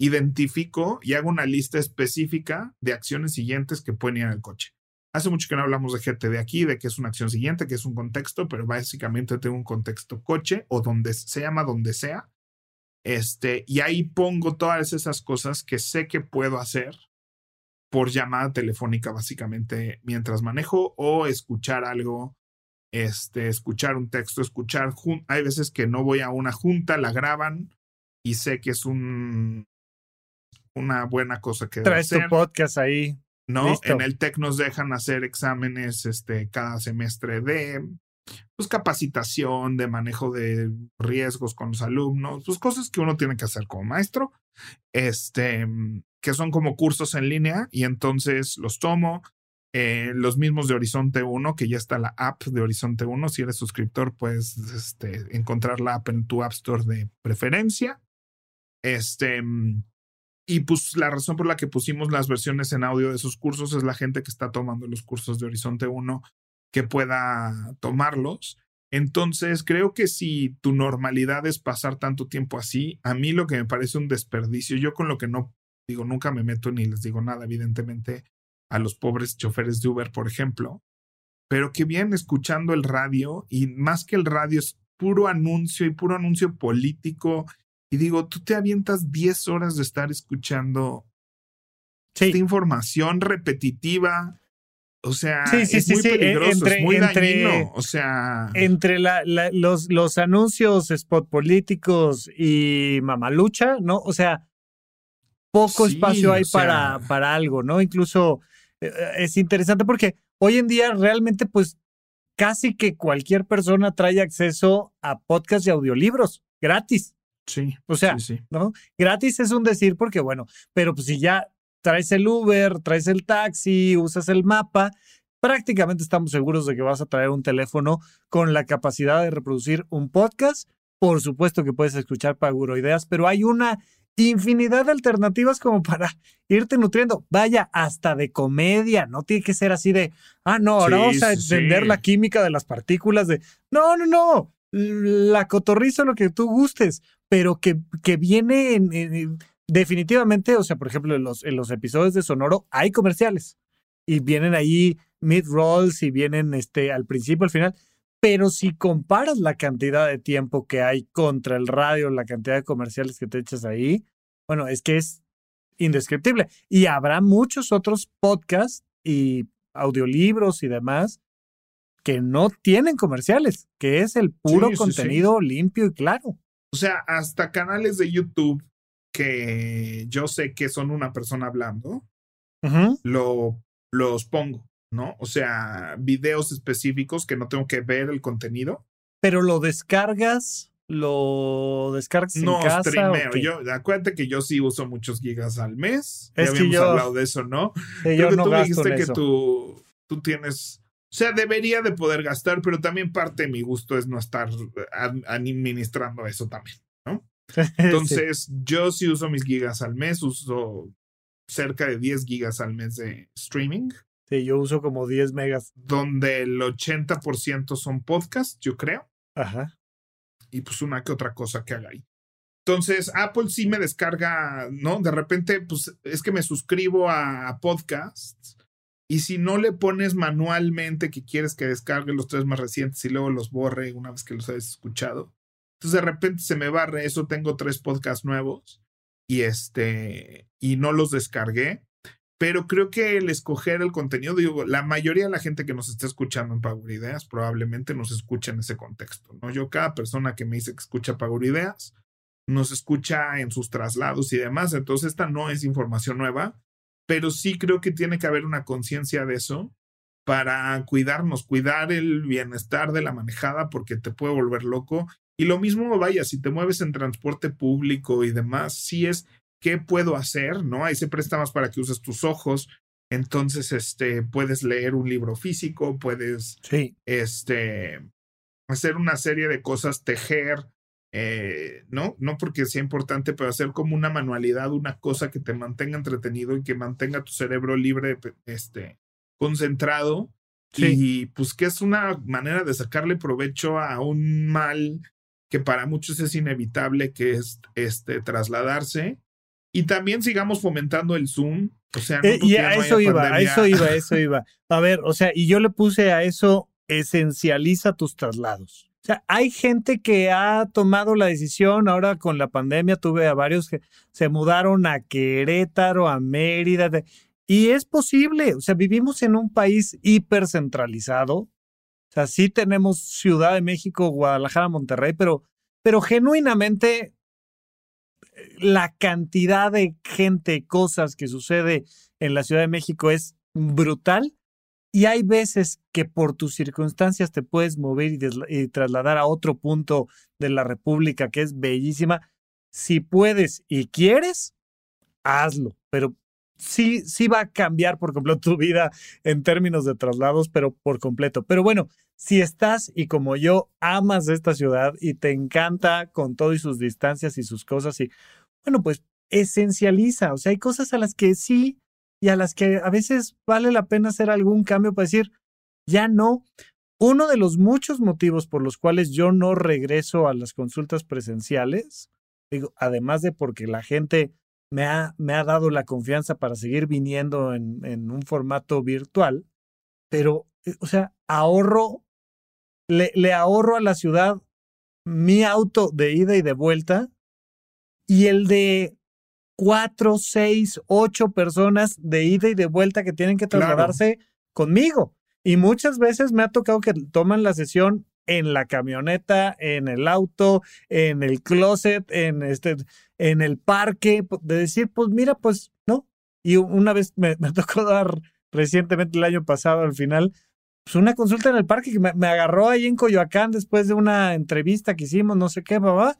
identifico y hago una lista específica de acciones siguientes que pueden ir en el coche. Hace mucho que no hablamos de GTD aquí, de qué es una acción siguiente, que es un contexto, pero básicamente tengo un contexto coche o donde se llama donde sea, este, y ahí pongo todas esas cosas que sé que puedo hacer por llamada telefónica, básicamente, mientras manejo o escuchar algo, este, escuchar un texto, escuchar. Hay veces que no voy a una junta, la graban y sé que es un, una buena cosa que Traes tu podcast ahí. No, en el TEC nos dejan hacer exámenes este, cada semestre de pues capacitación, de manejo de riesgos con los alumnos, pues cosas que uno tiene que hacer como maestro, este, que son como cursos en línea y entonces los tomo. Eh, los mismos de Horizonte 1, que ya está la app de Horizonte 1. Si eres suscriptor, puedes este, encontrar la app en tu App Store de preferencia. Este, y pues la razón por la que pusimos las versiones en audio de esos cursos es la gente que está tomando los cursos de Horizonte 1 que pueda tomarlos. Entonces, creo que si tu normalidad es pasar tanto tiempo así, a mí lo que me parece un desperdicio, yo con lo que no digo, nunca me meto ni les digo nada, evidentemente, a los pobres choferes de Uber, por ejemplo, pero que vienen escuchando el radio y más que el radio es puro anuncio y puro anuncio político. Y digo, tú te avientas 10 horas de estar escuchando esta información repetitiva o sea, es muy peligroso, es muy dañino. O sea. Entre los, los anuncios spot políticos y mamalucha, ¿no? O sea, poco espacio hay para, para algo, ¿no? Incluso eh, es interesante porque hoy en día realmente, pues, casi que cualquier persona trae acceso a podcasts y audiolibros gratis. Sí. O sea, ¿no? Gratis es un decir porque, bueno, pero pues si ya traes el Uber, traes el taxi, usas el mapa, prácticamente estamos seguros de que vas a traer un teléfono con la capacidad de reproducir un podcast. Por supuesto que puedes escuchar Paguro Ideas, pero hay una infinidad de alternativas como para irte nutriendo. Vaya, hasta de comedia, no tiene que ser así de, ah, no, ahora vamos a entender la química de las partículas de, no, no, no, la cotorriza lo que tú gustes, pero que, que viene en, definitivamente, o sea, por ejemplo, en los, en los episodios de Sonoro hay comerciales y vienen ahí mid-rolls y vienen este, al principio, al final. Pero si comparas la cantidad de tiempo que hay contra el radio, la cantidad de comerciales que te echas ahí, bueno, es que es indescriptible. Y habrá muchos otros podcasts y audiolibros y demás que no tienen comerciales, que es el puro contenido limpio y claro. O sea, hasta canales de YouTube que yo sé que son una persona hablando, lo, los pongo, ¿no? O sea, videos específicos que no tengo que ver el contenido. Pero lo descargas lo descargas en No casa. o streameo. Yo, acuérdate que yo sí uso muchos gigas al mes. Es ya que habíamos yo- hablado de eso, ¿no? Sí, Creo yo que no tú gasto dijiste en que tú, tú tienes. O sea, debería de poder gastar, pero también parte de mi gusto es no estar ad- administrando eso también. Sí. Entonces, yo sí uso mis gigas al mes, uso cerca de 10 gigas al mes de streaming, Sí, yo uso como 10 megas. donde el 80% son podcasts, yo creo, Ajá. y pues una que otra cosa que haga ahí. Entonces, Apple sí me descarga, ¿no? De repente, pues es que me suscribo a, a podcasts. Y si no le pones manualmente que quieres que descargue los tres más recientes y luego los borre una vez que los hayas escuchado, entonces de repente se me barre eso, tengo tres podcasts nuevos y este, y no los descargué. Pero creo que el escoger el contenido, digo, la mayoría de la gente que nos está escuchando en Power Ideas probablemente nos escucha en ese contexto, ¿no? Yo, cada persona que me dice que escucha Power Ideas, nos escucha en sus traslados y demás. Entonces, esta no es información nueva, pero sí creo que tiene que haber una conciencia de eso para cuidarnos, cuidar el bienestar de la manejada porque te puede volver loco. Y lo mismo, vaya, si te mueves en transporte público y demás, sí es qué puedo hacer, ¿no? Ahí se presta más para que uses tus ojos. Entonces, este, puedes leer un libro físico, puedes Sí. este, hacer una serie de cosas, tejer, eh, ¿no? No porque sea importante, pero hacer como una manualidad, una cosa que te mantenga entretenido y que mantenga tu cerebro libre, este, concentrado. Sí. Y pues que es una manera de sacarle provecho a un mal que para muchos es inevitable, que es este, trasladarse. Y también sigamos fomentando el Zoom. O sea, no Eh, y a no eso iba, a eso iba, a eso iba. A ver, o sea, y yo le puse a eso, esencializa tus traslados. O sea, hay gente que ha tomado la decisión, ahora con la pandemia tuve a varios que se mudaron a Querétaro, a Mérida, de- y es posible, o sea, vivimos en un país hipercentralizado, sí tenemos Ciudad de México, Guadalajara, Monterrey, pero, pero genuinamente eh, la cantidad de gente, cosas que sucede en la Ciudad de México es brutal. Y hay veces que por tus circunstancias te puedes mover y, y trasladar a otro punto de la República que es bellísima. Si puedes y quieres, hazlo. Pero sí, sí va a cambiar por completo tu vida en términos de traslados, pero por completo. Pero bueno, si estás y como yo amas esta ciudad y te encanta con todo y sus distancias y sus cosas y bueno, pues esencializa, o sea, hay cosas a las que sí y a las que a veces vale la pena hacer algún cambio para decir, ya no. Uno de los muchos motivos por los cuales yo no regreso a las consultas presenciales, digo, además de porque la gente me ha, me ha dado la confianza para seguir viniendo en, en un formato virtual, pero, eh, o sea, ahorro, le, le ahorro a la ciudad mi auto de ida y de vuelta y el de cuatro, seis, ocho personas de ida y de vuelta que tienen que Claro. trasladarse conmigo. Y muchas veces me ha tocado que toman la sesión en la camioneta, en el auto, en el closet, en este, en el parque, de decir, pues mira, pues no. Y una vez me, me tocó dar recientemente el año pasado al final, pues una consulta en el parque que me, me agarró ahí en Coyoacán después de una entrevista que hicimos, no sé qué, papá.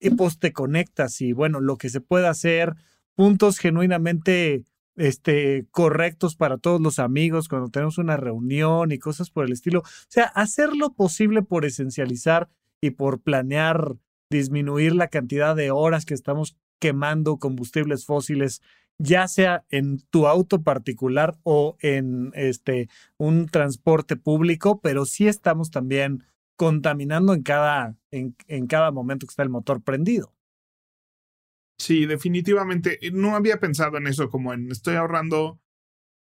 Y pues te conectas y bueno, lo que se puede hacer, puntos genuinamente este, correctos para todos los amigos cuando tenemos una reunión y cosas por el estilo. O sea, hacer lo posible por esencializar y por planear disminuir la cantidad de horas que estamos quemando combustibles fósiles, ya sea en tu auto particular o en este un transporte público, pero sí estamos también contaminando en cada, en, en cada momento que está el motor prendido. Sí, definitivamente. No había pensado en eso como en estoy ahorrando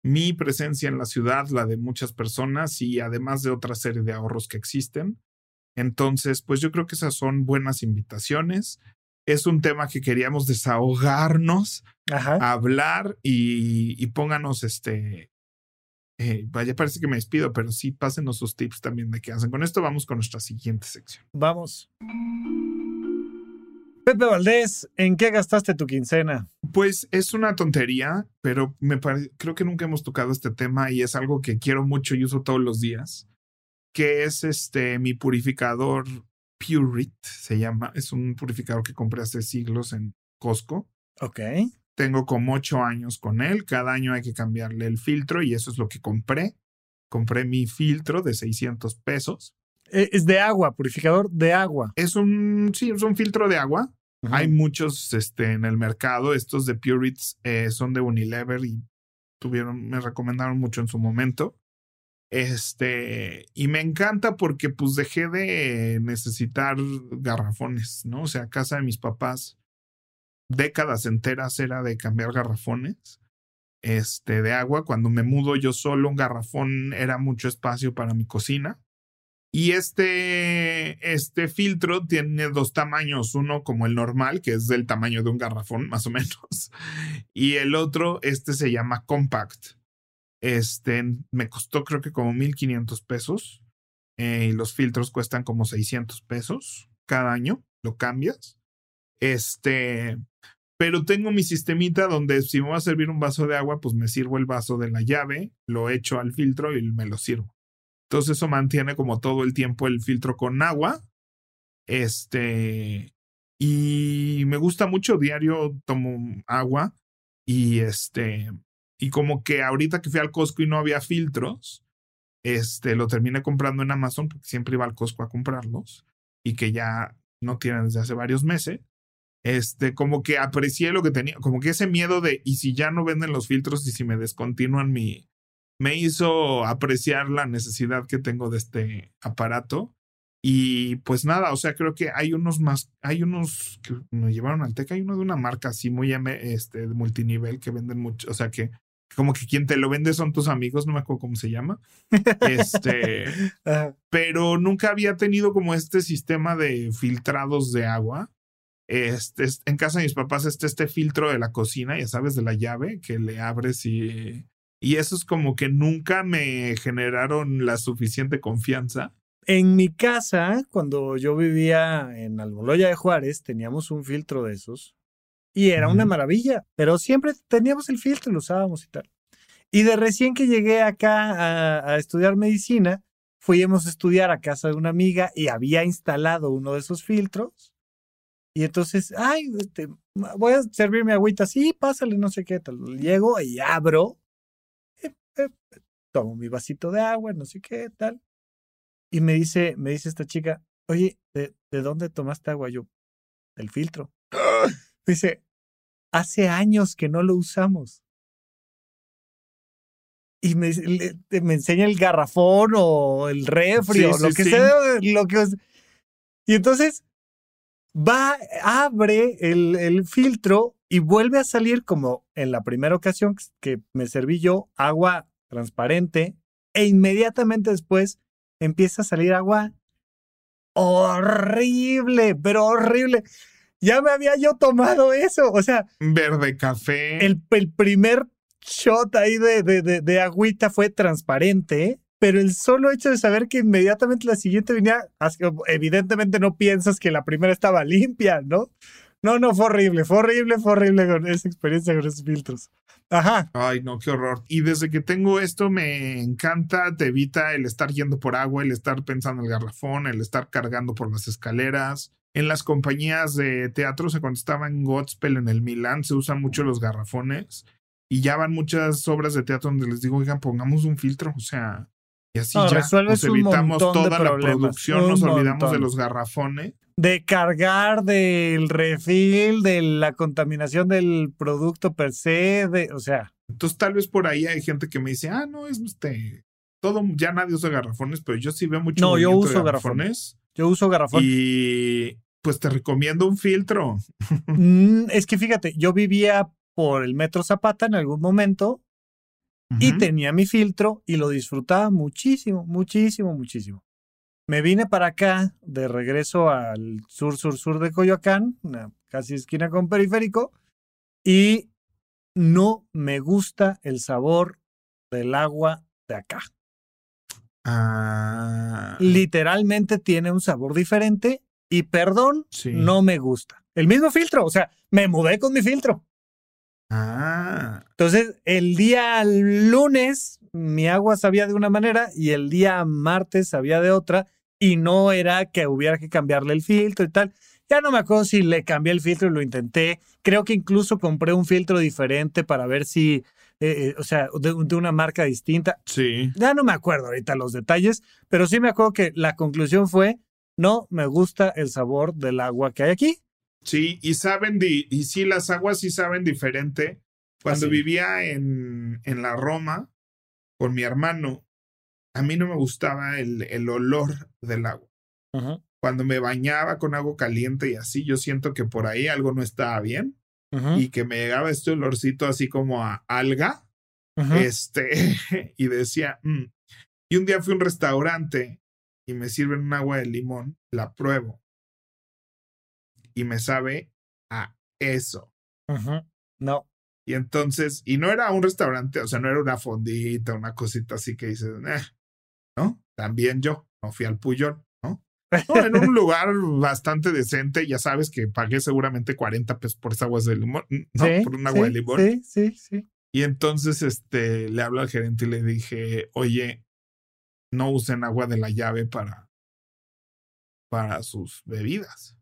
mi presencia en la ciudad, la de muchas personas y además de otra serie de ahorros que existen. Entonces, pues yo creo que esas son buenas invitaciones. Es un tema que queríamos desahogarnos, Ajá. hablar y, y pónganos este. eh, vaya, parece que me despido, pero sí, pásenos sus tips también de qué hacen. Con esto vamos con nuestra siguiente sección. Vamos. Pepe Valdés, ¿en qué gastaste tu quincena? Pues es una tontería, pero me pare- creo que nunca hemos tocado este tema y es algo que quiero mucho y uso todos los días, que es este mi purificador Purit, se llama. Es un purificador que compré hace siglos en Costco. Ok. Tengo como ocho años con él. Cada año hay que cambiarle el filtro y eso es lo que compré. Compré mi filtro de 600 pesos. Eh, Es de agua, purificador de agua. Es un, sí, es un filtro de agua. Hay muchos este, en el mercado. Estos de Purits eh, son de Unilever y tuvieron, me recomendaron mucho en su momento. Este, y me encanta porque pues dejé de necesitar garrafones, ¿no? O sea, casa de mis papás, décadas enteras era de cambiar garrafones este, de agua. Cuando me mudo yo solo, un garrafón era mucho espacio para mi cocina. Y este, este filtro tiene dos tamaños, uno como el normal, que es del tamaño de un garrafón, más o menos, y el otro, este se llama Compact. Este me costó creo que como 1500 pesos, eh, y los filtros cuestan como 600 pesos cada año, lo cambias. Este, pero tengo mi sistemita donde si me va a servir un vaso de agua, pues me sirvo el vaso de la llave, lo echo al filtro y me lo sirvo. Entonces eso mantiene como todo el tiempo el filtro con agua. Este, y me gusta mucho, diario tomo agua y este, y como que ahorita que fui al Costco y no había filtros, este, lo terminé comprando en Amazon porque siempre iba al Costco a comprarlos y que ya no tienen desde hace varios meses. Este, como que aprecié lo que tenía, como que ese miedo de, y si ya no venden los filtros y si me descontinúan mi, me hizo apreciar la necesidad que tengo de este aparato. Y pues nada, o sea, creo que hay unos más, hay unos que me llevaron al Teca, hay uno de una marca así muy este, de multinivel que venden mucho, o sea, que como que quien te lo vende son tus amigos, no me acuerdo cómo se llama. Este, pero nunca había tenido como este sistema de filtrados de agua. Este, es- en casa de mis papás está este filtro de la cocina, ya sabes, de la llave que le abres y, y esos como que nunca me generaron la suficiente confianza. En mi casa, cuando yo vivía en Almoloya de Juárez, teníamos un filtro de esos y era una maravilla, pero siempre teníamos el filtro y lo usábamos y tal. Y de recién que llegué acá a, a estudiar medicina, fuimos a estudiar a casa de una amiga y había instalado uno de esos filtros. Y entonces, ay, este, voy a servirme agüita, sí, pásale, no sé qué tal. Llego y abro, eh, eh, tomo mi vasito de agua, no sé qué tal. Y me dice, me dice esta chica, oye, ¿de, de dónde tomaste agua? Yo, del filtro. Dice, hace años que no lo usamos. Y me, le- me enseña el garrafón o el refri Sí, o lo que sí. sea. Lo que, y entonces va, abre el, el filtro y vuelve a salir como en la primera ocasión que me serví yo, agua transparente, e inmediatamente después empieza a salir agua horrible, pero horrible. Ya me había yo tomado eso. O sea, Verde café. el, el primer shot ahí de, de, de, de agüita fue transparente, pero el solo hecho de saber que inmediatamente la siguiente venía, evidentemente no piensas que la primera estaba limpia, ¿no? No, no, fue horrible, fue horrible, fue horrible con esa experiencia con esos filtros. Ajá. Ay, no, qué horror. Y desde que tengo esto me encanta, te evita el estar yendo por agua, el estar pensando en el garrafón, el estar cargando por las escaleras. En las compañías de teatro, o sea, cuando estaba en Godspell en el Milán, se usan mucho los garrafones y ya van muchas obras de teatro donde les digo, oigan, pongamos un filtro, o sea, y así No, ya nos evitamos de toda la producción, un nos olvidamos de montón. los garrafones. De cargar, del refil, de la contaminación del producto per se, de, o sea, Entonces, tal vez por ahí hay gente que me dice, ah, no, es este. Todo, ya nadie usa garrafones, pero yo sí veo mucho. No, yo uso garrafones. yo uso garrafón. Y pues te recomiendo un filtro. Mm, es que fíjate, yo vivía por el Metro Zapata en algún momento y tenía mi filtro y lo disfrutaba muchísimo, muchísimo, muchísimo. Me vine para acá de regreso al sur, sur, sur de Coyoacán, casi esquina con periférico, y no me gusta el sabor del agua de acá. Ah, Literalmente tiene un sabor diferente y perdón, Sí. no me gusta. El mismo filtro, o sea, me mudé con mi filtro. ah, Entonces, el día lunes mi agua sabía de una manera y el día martes sabía de otra y no era que hubiera que cambiarle el filtro y tal. Ya no me acuerdo si le cambié el filtro y lo intenté. Creo que incluso compré un filtro diferente para ver si, eh, eh, o sea, de, de, una marca distinta. Sí. Ya no me acuerdo ahorita los detalles, pero sí me acuerdo que la conclusión fue, no me gusta el sabor del agua que hay aquí. Sí, y saben, di y sí, las aguas sí saben diferente. Cuando Así. vivía en, en la Roma con mi hermano, a mí no me gustaba el, el olor del agua. Cuando me bañaba con agua caliente y así, yo siento que por ahí algo no estaba bien y que me llegaba este olorcito así como a alga, este, y decía, "Mm". y un día fui a un restaurante y me sirven un agua de limón, la pruebo y me sabe a eso. No. Y entonces, y no era un restaurante, o sea, no era una fondita, una cosita así que dices, "Eh", ¿no? También yo, no fui al Puyol, ¿no? No, en un lugar bastante decente, ya sabes que pagué seguramente 40 pesos por esas aguas de limón, ¿no? Sí, por un agua de sí, limón. Sí, sí, sí. Y entonces, este, le hablo al gerente y le dije, oye, no usen agua de la llave para, para sus bebidas.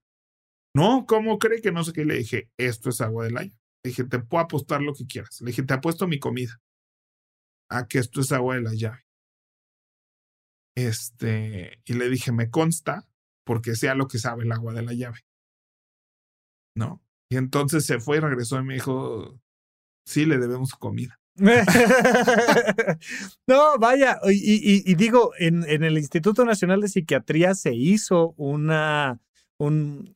No, ¿cómo cree que no sé qué? Le dije, esto es agua de la llave. Le dije, te puedo apostar lo que quieras. Le dije, te apuesto mi comida a que esto es agua de la llave. Este, y le dije, me consta porque sea lo que sabe el agua de la llave. ¿No? Y entonces se fue y regresó y me dijo, sí, le debemos comida. no, vaya, y, digo, en, en el Instituto Nacional de Psiquiatría se hizo una, un,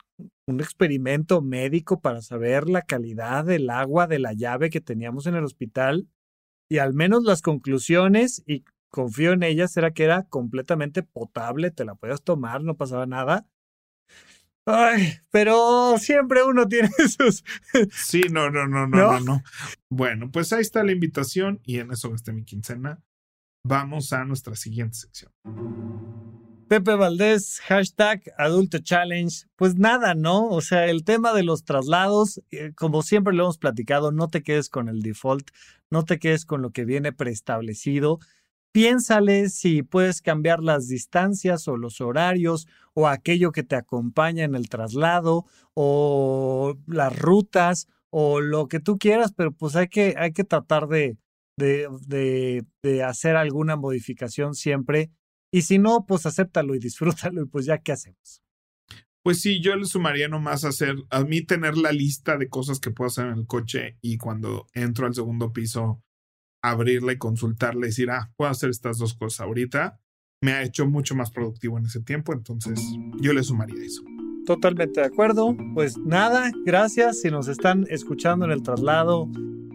un experimento médico para saber la calidad del agua de la llave que teníamos en el hospital y al menos las conclusiones, y confío en ellas, era que era completamente potable, te la podías tomar, no pasaba nada. Ay, pero siempre uno tiene sus, Sí, no, no, no, no, ¿No? no, no. Bueno, pues ahí está la invitación y en eso gasté mi quincena. Vamos a nuestra siguiente sección. Pepe Valdés, hashtag Adulto Challenge. Pues nada, ¿no? O sea, el tema de los traslados, eh, como siempre lo hemos platicado, no te quedes con el default, no te quedes con lo que viene preestablecido. Piénsale si puedes cambiar las distancias o los horarios o aquello que te acompaña en el traslado o las rutas o lo que tú quieras, pero pues hay que, hay que tratar de, de, de, hacer alguna modificación siempre y si no, pues acéptalo y disfrútalo y pues ya qué hacemos. Pues sí, yo le sumaría nomás hacer, a mí tener la lista de cosas que puedo hacer en el coche y cuando entro al segundo piso, abrirla y consultarla y decir, ah, puedo hacer estas dos cosas ahorita, me ha hecho mucho más productivo en ese tiempo, entonces yo le sumaría eso. Totalmente de acuerdo. Pues nada, gracias. Si nos están escuchando en el traslado,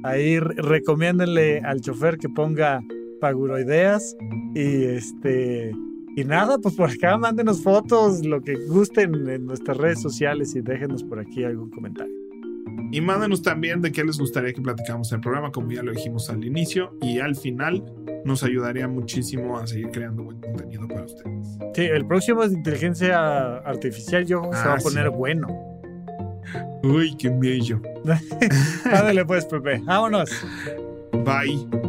ahí re- recomiéndenle al chofer que ponga paguroideas y este y nada, pues por acá mándenos fotos, lo que gusten en nuestras redes sociales y déjenos por aquí algún comentario. Y mándanos también de qué les gustaría que platicamos en el programa, como ya lo dijimos al inicio, y al final nos ayudaría muchísimo a seguir creando buen contenido para ustedes. Sí, el próximo es de inteligencia artificial, yo creo que se va a Ah, poner sí. bueno. Uy, qué bello. Ándale pues, Pepe. Vámonos. Bye.